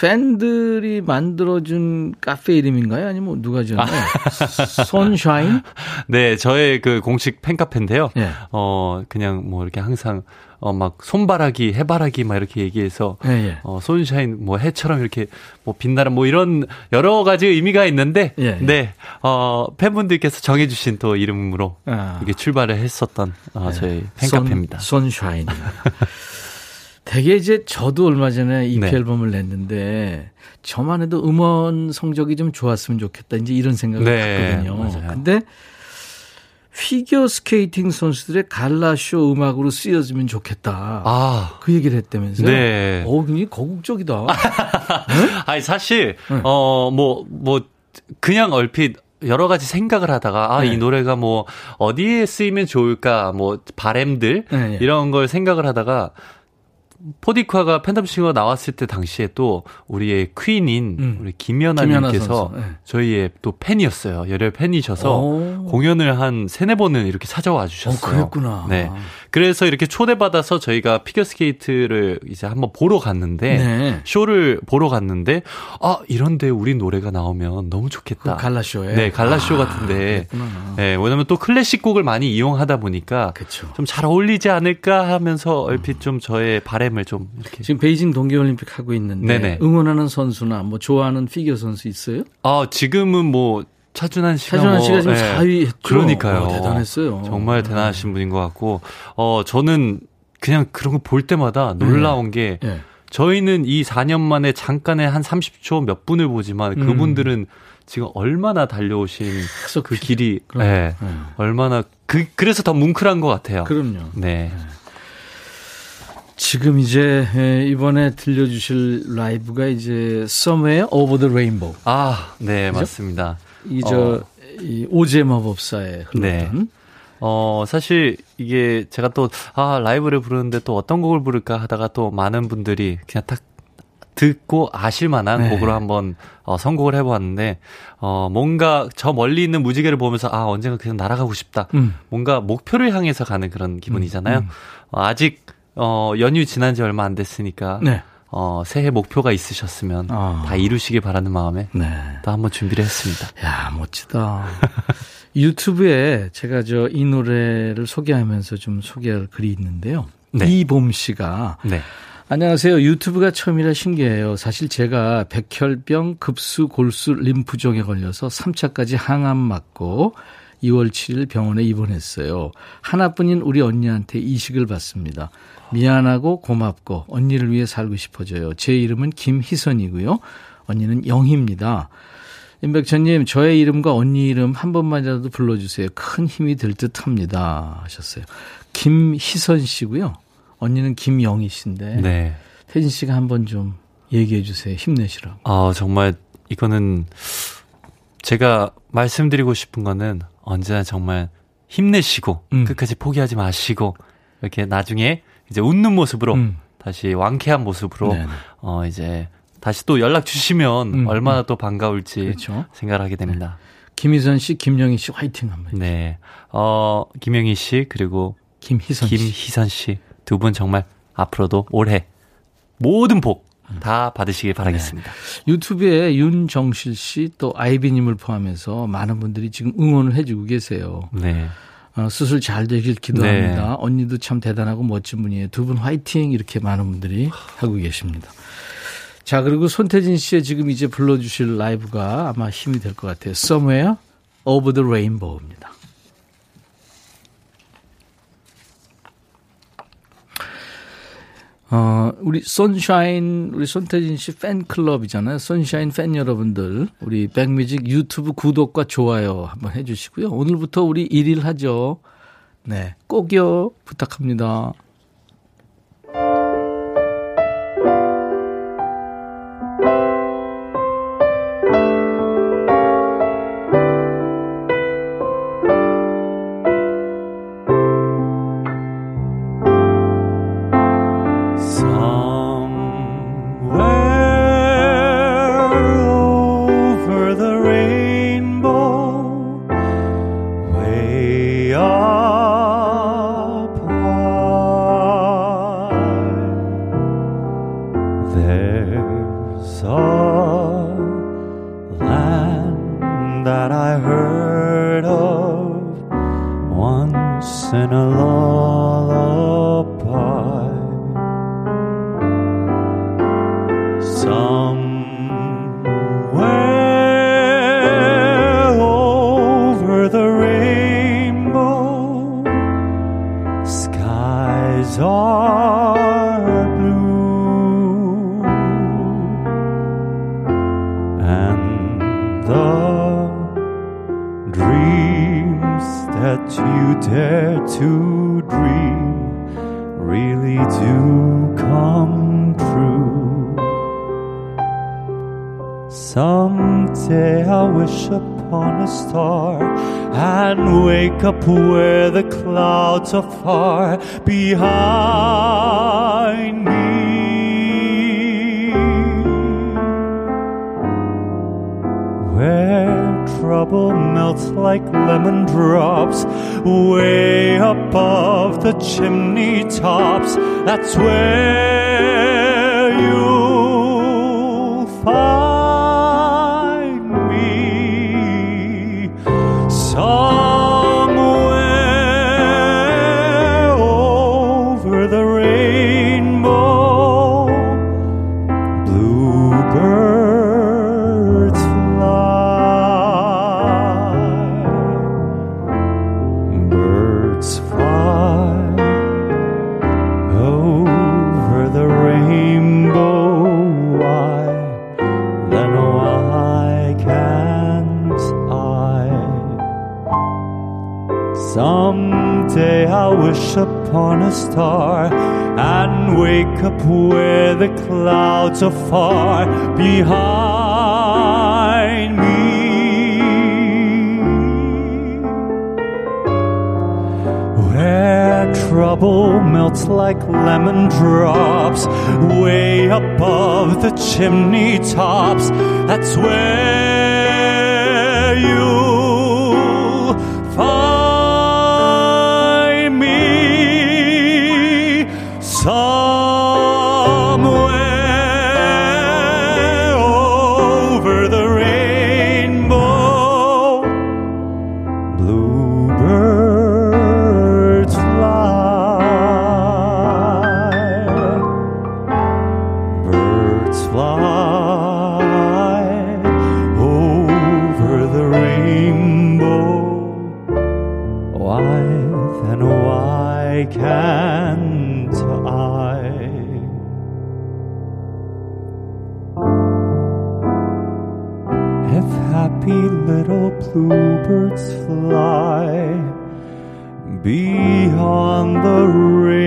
팬들이 만들어준 카페 이름인가요? 아니면 누가 지었나요? 손샤인? 네, 저의 그 공식 팬카페인데요. 네. 어, 그냥 뭐 이렇게 항상 어, 막 손바라기, 해바라기 막 이렇게 얘기해서 예, 예. 어, 손샤인 뭐 해처럼 이렇게 뭐 빛나는 뭐 이런 여러 가지 의미가 있는데 예, 예. 네. 어, 팬분들께서 정해 주신 또 이름으로 아. 이게 출발을 했었던 어, 예. 저희 팬카페입니다. 손, 손샤인. 되게 이제 저도 얼마 전에 EP 네. 앨범을 냈는데 저만 해도 음원 성적이 좀 좋았으면 좋겠다. 이제 이런 생각을 네, 했거든요. 맞아요. 근데 피겨 스케이팅 선수들의 갈라쇼 음악으로 쓰여지면 좋겠다. 아. 그 얘기를 했다면서요? 네. 어, 굉장히 거국적이다. 네? 아니, 사실, 네. 어, 뭐, 뭐, 그냥 얼핏 여러 가지 생각을 하다가 아, 네. 이 노래가 뭐 어디에 쓰이면 좋을까 뭐 바램들 네, 네. 이런 걸 생각을 하다가 포디콰가 팬텀싱어 나왔을 때 당시에 또 우리의 퀸인 음. 우리 김연아님께서 네. 저희의 또 팬이었어요. 열혈 팬이셔서 오. 공연을 한 세네 번은 이렇게 찾아와 주셨어요. 어, 그랬구나. 네. 그래서 이렇게 초대받아서 저희가 피겨스케이트를 이제 한번 보러 갔는데 네. 쇼를 보러 갔는데 아 이런데 우리 노래가 나오면 너무 좋겠다. 그 갈라쇼에. 네, 갈라쇼 아, 같은데. 그랬구나. 네, 왜냐면 또 클래식 곡을 많이 이용하다 보니까 좀 잘 어울리지 않을까 하면서 얼핏 좀 저의 바램을 좀 이렇게. 지금 베이징 동계올림픽 하고 있는데 네네. 응원하는 선수나 뭐 좋아하는 피겨 선수 있어요? 아 지금은 뭐 차준환 씨가 차준환 뭐, 씨가 지금 네. 4위 했죠. 그러니까요. 어, 대단했어요. 정말 대단하신 분인 것 같고 어 저는 그냥 그런 거 볼 때마다 놀라운 네. 게 네. 저희는 이 4년 만에 잠깐의 한 30초 몇 분을 보지만 음. 그분들은 지금 얼마나 달려오신 그 길이 네. 네. 얼마나 그 그래서 더 뭉클한 것 같아요. 그럼요. 네. 네. 지금 이제 이번에 들려주실 라이브가 이제 Somewhere Over the Rainbow. 아, 네, 그죠? 맞습니다. 이저 어. 이 오제 마법사의 흘렀던. 네. 어, 사실 이게 제가 또, 아, 라이브를 부르는데 또 어떤 곡을 부를까 하다가 또 많은 분들이 그냥 딱 듣고 아실 만한 네. 곡으로 한번 어, 선곡을 해보았는데, 어, 뭔가 저 멀리 있는 무지개를 보면서 아, 언젠가 그냥 날아가고 싶다. 음. 뭔가 목표를 향해서 가는 그런 기분이잖아요. 음, 음. 어, 아직, 어, 연휴 지난 지 얼마 안 됐으니까. 네. 어, 새해 목표가 있으셨으면 어. 다 이루시길 바라는 마음에 네. 또 한번 준비를 했습니다. 야, 멋지다. 유튜브에 제가 저 이 노래를 소개하면서 좀 소개할 글이 있는데요. 네. 이봄 씨가 네. 안녕하세요. 유튜브가 처음이라 신기해요. 사실 제가 백혈병, 급수, 골수, 림프종에 걸려서 3차까지 항암 맞고 2월 7일 병원에 입원했어요. 하나뿐인 우리 언니한테 이식을 받습니다. 미안하고 고맙고 언니를 위해 살고 싶어져요. 제 이름은 김희선이고요. 언니는 영희입니다. 임백천님, 저의 이름과 언니 이름 한 번만이라도 불러주세요. 큰 힘이 될 듯 합니다. 하셨어요. 김희선 씨고요. 언니는 김영희 씨인데. 네. 태진 씨가 한 번 좀 얘기해 주세요. 힘내시라고. 아, 정말 이거는 제가 말씀드리고 싶은 거는 언제나 정말 힘내시고 음. 끝까지 포기하지 마시고 이렇게 나중에 이제 웃는 모습으로 음. 다시 왕쾌한 모습으로 네네. 어 이제 다시 또 연락 주시면 음, 얼마나 음. 또 반가울지 그렇죠. 생각을 하게 됩니다. 네. 김희선 씨, 김영희 씨 화이팅 한번. 네. 어 김영희 씨 그리고 김희선 씨. 김희선 씨 두 분 정말 앞으로도 올해 모든 복 다 받으시길 바라겠습니다. 네. 유튜브에 윤정실 씨 또 아이비님을 포함해서 많은 분들이 지금 응원을 해주고 계세요. 네. 어, 수술 잘 되길 기도합니다. 네. 언니도 참 대단하고 멋진 분이에요. 두 분 화이팅 이렇게 많은 분들이 하고 계십니다. 자 그리고 손태진 씨의 지금 이제 불러주실 라이브가 아마 힘이 될 것 같아요. Somewhere Over the Rainbow입니다. 어, 우리 선샤인, 우리 손태진 씨 팬클럽이잖아요. 선샤인 팬 여러분들, 우리 백뮤직 유튜브 구독과 좋아요 한번 해주시고요. 오늘부터 우리 1일 하죠. 네. 꼭요. 부탁합니다. Up where the clouds are far behind me. Where trouble melts like lemon drops way above the chimney tops. That's where you'll find. Star and wake up where the clouds are far behind me. Where trouble melts like lemon drops way above the chimney tops, that's where you can't I? If happy little bluebirds fly beyond the river.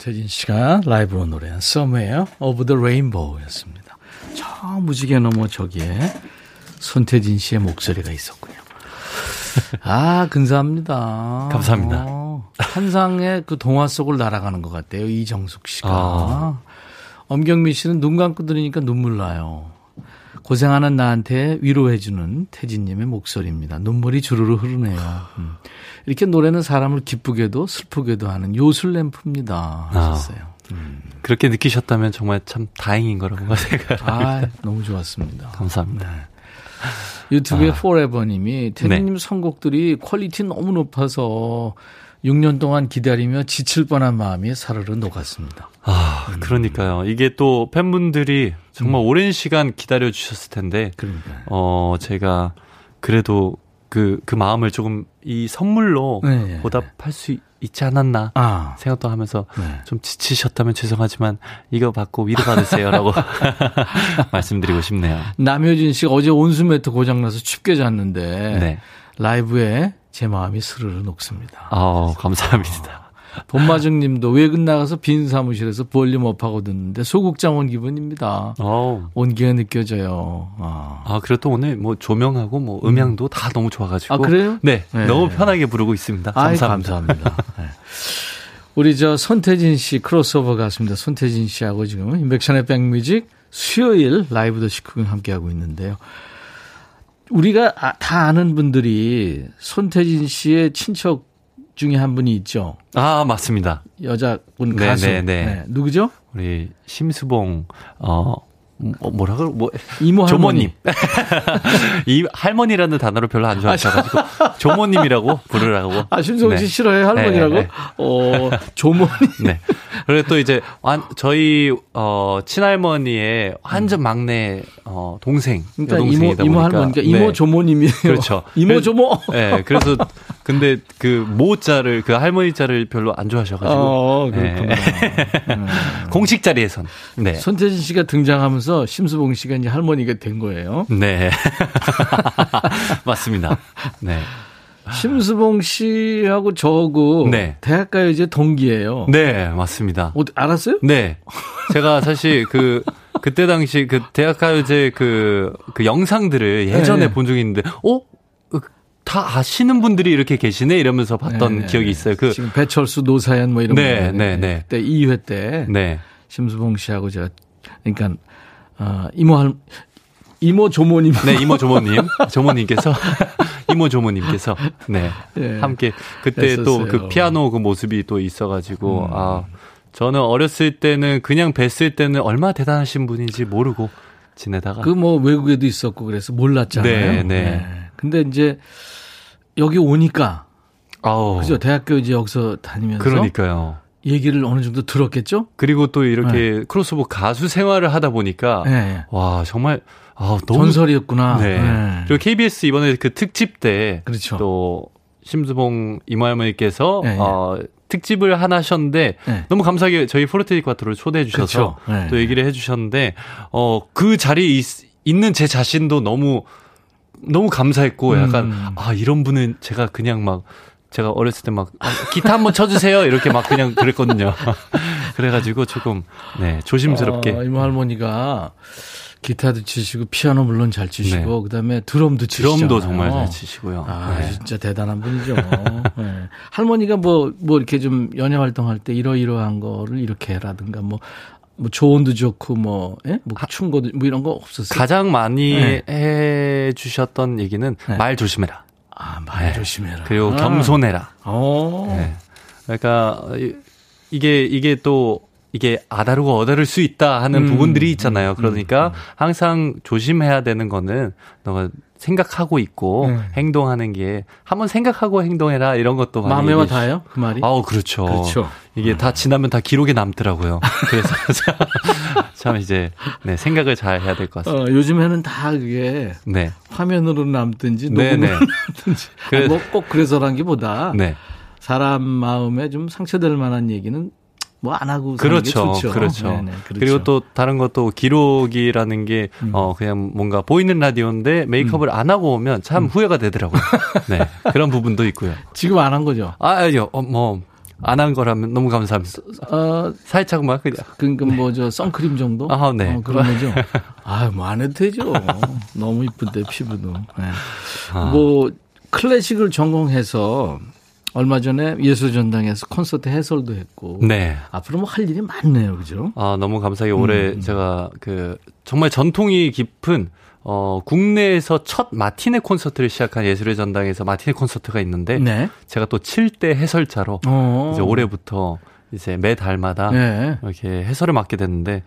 손태진 씨가 라이브로 노래한 Somewhere of the Rainbow였습니다. 저 무지개 넘어 저기에 손태진 씨의 목소리가 있었군요. 아, 근사합니다. 감사합니다. 어, 환상의 그 동화 속을 날아가는 것 같아요. 이정숙 씨가. 아. 엄경미 씨는 눈 감고 들으니까 눈물 나요. 고생하는 나한테 위로해주는 태진님의 목소리입니다. 눈물이 주르르 흐르네요. 음. 이렇게 노래는 사람을 기쁘게도 슬프게도 하는 요술램프입니다. 하셨어요. 음. 그렇게 느끼셨다면 정말 참 다행인 거라고 생각해요. 아, 너무 좋았습니다. 감사합니다. 네. 유튜브의 아. 포레버님이 태진님 네. 선곡들이 quality 너무 높아서 6년 동안 기다리며 지칠 뻔한 마음이 사르르 녹았습니다. 아, 음. 그러니까요. 이게 또 팬분들이 정말 음. 오랜 시간 기다려 주셨을 텐데, 그러니까요. 어, 제가 그래도 그, 그 마음을 조금 이 선물로 네. 보답할 수 있지 않았나 아. 생각도 하면서 네. 좀 지치셨다면 죄송하지만 이거 받고 위로 받으세요라고 말씀드리고 싶네요. 남효진 씨가 어제 온수매트 고장나서 춥게 잤는데 네. 라이브에 제 마음이 스르르 녹습니다. 아, 감사합니다. 돈마중 님도 외근 나가서 빈 사무실에서 볼륨 업하고 듣는데 소극장 온 기분입니다. 오. 온기가 느껴져요. 아. 아, 그래도 오늘 뭐 조명하고 뭐 음향도 음. 다 너무 좋아가지고. 아, 그래요? 네. 네. 너무 편하게 부르고 있습니다. 감사합니다. 아이, 감사합니다. 네. 우리 저 손태진 씨 크로스오버 가숩니다. 손태진 씨하고 지금 임백천의 백뮤직 수요일 라이브 더 시크ging 함께하고 있는데요. 우리가 아, 다 아는 분들이 손태진 씨의 친척 중에 한 분이 있죠. 아, 맞습니다. 여자분 네, 가수. 네, 네. 네. 누구죠? 우리 심수봉 어 뭐, 뭐라 그러, 뭐, 이모 조모님. 이 할머니라는 단어를 별로 안 좋아하셔가지고, 조모님이라고 부르라고. 아, 신성 씨 네. 싫어해? 할머니라고? 네, 네. 어, 조모님. 네. 그리고 또 이제, 완, 저희, 어, 친할머니의 완전 막내, 어, 동생. 그러니까 이모, 이모 할머니까 이모 네. 조모님이에요. 그렇죠. 이모 조모? 네. 그래서, 근데 그 모자를, 그 할머니 자를 별로 안 좋아하셔가지고. 어, 그렇구나. 네. 음. 공식 자리에선. 네. 손태진 씨가 등장하면서 하면서 심수봉 씨가 이제 할머니가 된 거예요. 네. 맞습니다. 네. 심수봉 씨하고 저하고 네. 대학가요제 동기예요. 네, 맞습니다. 어, 알았어요? 네. 제가 사실 그 그때 당시 그 대학가요제 그, 그 영상들을 예전에 네. 본 적이 있는데, 어? 다 아시는 분들이 이렇게 계시네 이러면서 봤던 네. 기억이 있어요. 그 지금 배철수 노사연 뭐 이런 네, 네, 네. 그때 2회 때 네. 심수봉 씨하고 제가 그러니까 어, 이모 할, 이모 조모님. 네, 이모 조모님. 조모님께서, 이모 조모님께서, 네. 네 함께, 그때 또 그 피아노 그 모습이 또 있어 가지고, 음. 아, 저는 어렸을 때는 그냥 뵀을 때는 얼마나 대단하신 분인지 모르고 지내다가. 그 뭐 외국에도 있었고 그래서 몰랐잖아요. 네, 네. 네. 근데 이제 여기 오니까. 아우. 그죠. 대학교 이제 여기서 다니면서. 그러니까요. 얘기를 어느 정도 들었겠죠? 그리고 또 이렇게 네. 크로스오버 가수 생활을 하다 보니까 네. 와 정말 아, 너무 전설이었구나. 네. 네. 그리고 KBS 이번에 그 특집 때 그렇죠. 또 심수봉 이모할머니께서 네. 어, 특집을 하나 하셨는데 네. 너무 감사하게 저희 포르테이 쿼트를 초대해 주셔서 그렇죠. 또 얘기를 해 주셨는데 어, 그 자리에 있, 있는 제 자신도 너무 너무 감사했고 약간 음. 아 이런 분은 제가 그냥 막 제가 어렸을 때막 아, 기타 한번 쳐주세요 이렇게 막 그냥 그랬거든요. 그래가지고 조금 네 조심스럽게 어, 이모 할머니가 기타도 치시고 피아노 물론 잘 치시고 네. 그다음에 드럼도 치시고 드럼도 정말 잘 치시고요. 아 네. 진짜 대단한 분이죠. 네. 할머니가 뭐뭐 뭐 이렇게 좀 연예 활동할 때 이러이러한 거를 이렇게 해라든가 뭐. 뭐 조언도 좋고 뭐, 예? 뭐 충고도 뭐 이런 거 없었어요. 가장 많이 네. 해 주셨던 얘기는 네. 말 조심해라. 아, 말 네. 조심해라. 그리고 겸손해라. 어. 네. 그러니까 이게 이게 또 이게 아다르고 어다를 수 있다 하는 음, 부분들이 있잖아요. 그러니까 음, 음. 항상 조심해야 되는 거는 너가 생각하고 있고 네. 행동하는 게 한번 생각하고 행동해라 이런 것도 많이 마음에 와 닿아요 그 말이. 아우 그렇죠. 그렇죠. 이게 음. 다 지나면 다 기록에 남더라고요. 그래서 참 이제 네, 생각을 잘 해야 될 것 같습니다. 어, 요즘에는 다 그게 네. 화면으로 남든지 네, 녹음으로 네, 남든지 그래, 뭐꼭 그래서란기보다 네. 사람 마음에 좀 상처될 만한 얘기는 뭐 안 하고 그렇죠, 그렇죠. 네네, 그렇죠. 그리고 또 다른 것도 기록이라는 게 음. 어, 그냥 뭔가 보이는 라디오인데 메이크업을 음. 안 하고 오면 참 음. 후회가 되더라고요. 네 그런 부분도 있고요. 지금 안 한 거죠? 아, 아니요. 어, 뭐. 안한 거라면 너무 감사합니다. 어, 살짝만 그냥. 그러니까 네. 뭐저 선크림 정도? 아, 네. 어, 그런 거죠. 아, 뭐 안 해도 되죠. 너무 이쁜데 피부도. 네. 아. 뭐 클래식을 전공해서 얼마 전에 예술전당에서 콘서트 해설도 했고. 네. 앞으로 뭐 할 일이 많네요, 그죠? 아, 너무 감사하게 올해 음. 제가 그 정말 전통이 깊은 어, 국내에서 첫 마티네 콘서트를 시작한 예술의 전당에서 마티네 콘서트가 있는데 네. 제가 또 7대 해설자로 어. 이제 올해부터 이제 매 달마다 네. 이렇게 해설을 맡게 됐는데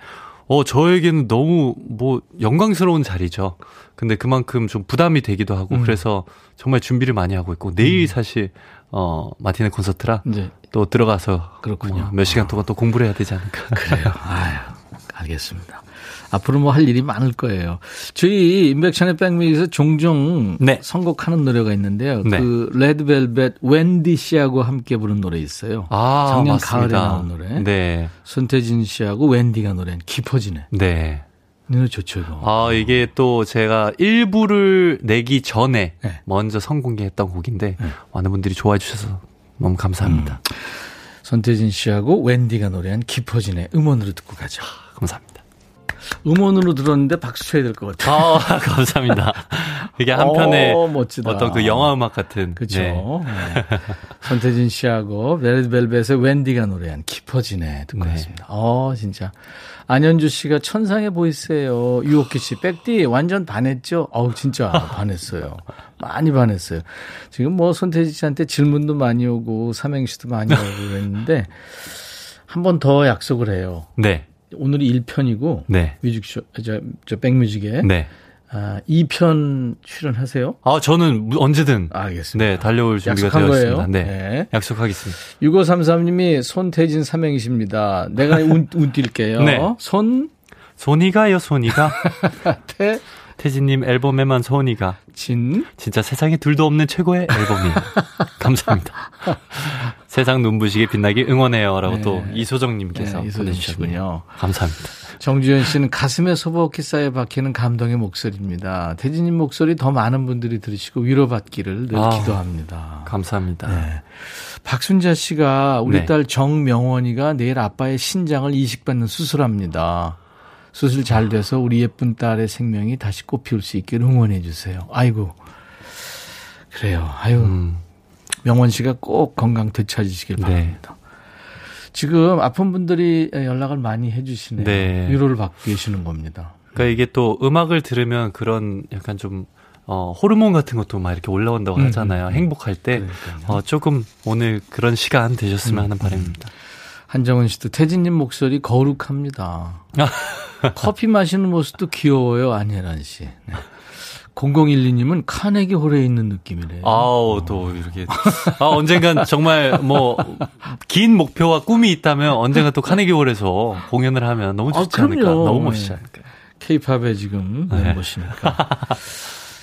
어, 저에게는 너무 뭐 영광스러운 자리죠. 근데 그만큼 좀 부담이 되기도 하고 음. 그래서 정말 준비를 많이 하고 있고 내일 음. 사실 어, 마티네 콘서트라 네. 또 들어가서 그렇군요. 몇 시간 동안 또 공부를 해야 되지 않을까. 그래요. 아유, 알겠습니다. 앞으로 뭐 할 일이 많을 거예요. 저희 인백션의 백미에서 종종 네. 선곡하는 노래가 있는데요. 네. 그 레드벨벳 웬디 씨하고 함께 부른 노래 있어요. 아, 작년 맞습니다. 가을에 나온 노래. 네. 손태진 씨하고 웬디가 노래는 깊어지네. 네. 노래 좋죠, 이거. 아, 이게 또 제가 1부를 내기 전에 네. 먼저 선공개했던 곡인데 네. 많은 분들이 좋아해 주셔서 너무 감사합니다. 음. 손태진 씨하고 웬디가 노래한 깊어지네 음원으로 듣고 가죠. 감사합니다. 음원으로 들었는데 박수 쳐야 될 것 같아요. 아, 감사합니다. 이게 한편의 어, 어떤 그 영화 음악 같은. 그렇죠. 네. 네. 손태진 씨하고 레드벨벳의 웬디가 노래한 깊어지네 듣고 네. 있습니다. 어, 진짜. 안현주 씨가 천상의 보이스예요. 유옥기 씨, 백디 완전 반했죠? 어우, 진짜 반했어요. 많이 반했어요. 지금 뭐 손태진 씨한테 질문도 많이 오고 삼행시도 많이 오고 그랬는데 한 번 더 약속을 해요. 네. 오늘이 1편이고 네. 뮤직쇼 저, 저 백뮤직에 네. 아, 2편 출연하세요? 아, 저는 언제든 알겠습니다. 네, 달려올 준비가 되어 거예요? 있습니다. 네. 네. 약속하겠습니다. 6533 님이 손태진 삼행시입니다. 내가 운, 운 뛸게요. 네. 손 손이가요, 손이가. 태 태진님 앨범에만 소원이가 진 진짜 세상에 둘도 없는 최고의 앨범이에요. 감사합니다. 세상 눈부시게 빛나게 응원해요라고 네. 또 이소정님께서 네, 보내주셨군요. 감사합니다. 정주현 씨는 가슴에 소복히 쌓여 박히는 감동의 목소리입니다. 태진님 목소리 더 많은 분들이 들으시고 위로받기를 늘 아, 기도합니다. 감사합니다. 네. 박순자 씨가 우리 네. 딸 정명원이가 내일 아빠의 신장을 이식받는 수술합니다. 수술 잘 돼서 우리 예쁜 딸의 생명이 다시 꽃피울 수 있게 응원해 주세요. 아이고. 그래요. 아유. 음. 명원 씨가 꼭 건강 되찾으시길 네. 바랍니다. 지금 아픈 분들이 연락을 많이 해 주시네요. 네. 위로를 받고 계시는 겁니다. 그러니까 이게 또 음악을 들으면 그런 약간 좀 어, 호르몬 같은 것도 막 이렇게 올라온다고 음, 하잖아요. 음, 행복할 때. 어, 조금 오늘 그런 시간 되셨으면 음, 하는 바람입니다. 한정은 씨도 태진님 목소리 거룩합니다. 커피 마시는 모습도 귀여워요, 안혜란 씨. 네. 0012님은 카네기 홀에 있는 느낌이래요. 아우, 또 이렇게. 아, 언젠간 정말 뭐, 긴 목표와 꿈이 있다면 언젠가 또 카네기 홀에서 공연을 하면 너무 좋지 아, 않을까. 너무 멋있지 네. 않을까. 케이팝에 지금 네. 멤버시니까.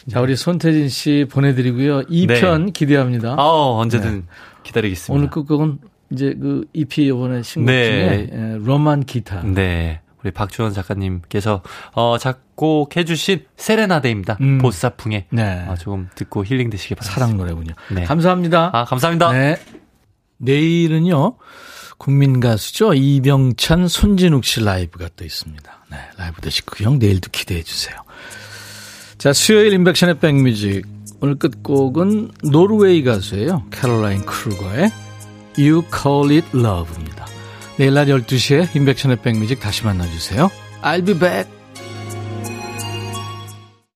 자, 우리 손태진 씨 보내드리고요. 2편 네. 기대합니다. 아 언제든 네. 기다리겠습니다. 오늘 끝곡은 이제 그 EP 이번에 신곡 네. 중에 예, 로만 기타. 네. 우리 박주원 작가님께서 어, 작곡해 주신 세레나데입니다. 음. 보사풍에 네. 어, 조금 듣고 힐링 되시기 바랍니다. 사랑 노래군요. 네. 감사합니다. 아, 감사합니다. 네. 내일은요. 국민 가수죠. 이병찬, 손진욱 씨 라이브가 또 있습니다. 네, 라이브 되실 구형 내일도 기대해 주세요. 자, 수요일 임백천의 백뮤직. 오늘 끝곡은 노르웨이 가수예요. 캐롤라인 크루거의 You Call It Love입니다. 내일 날 12시에 임백천의 백뮤직 다시 만나주세요. I'll be back.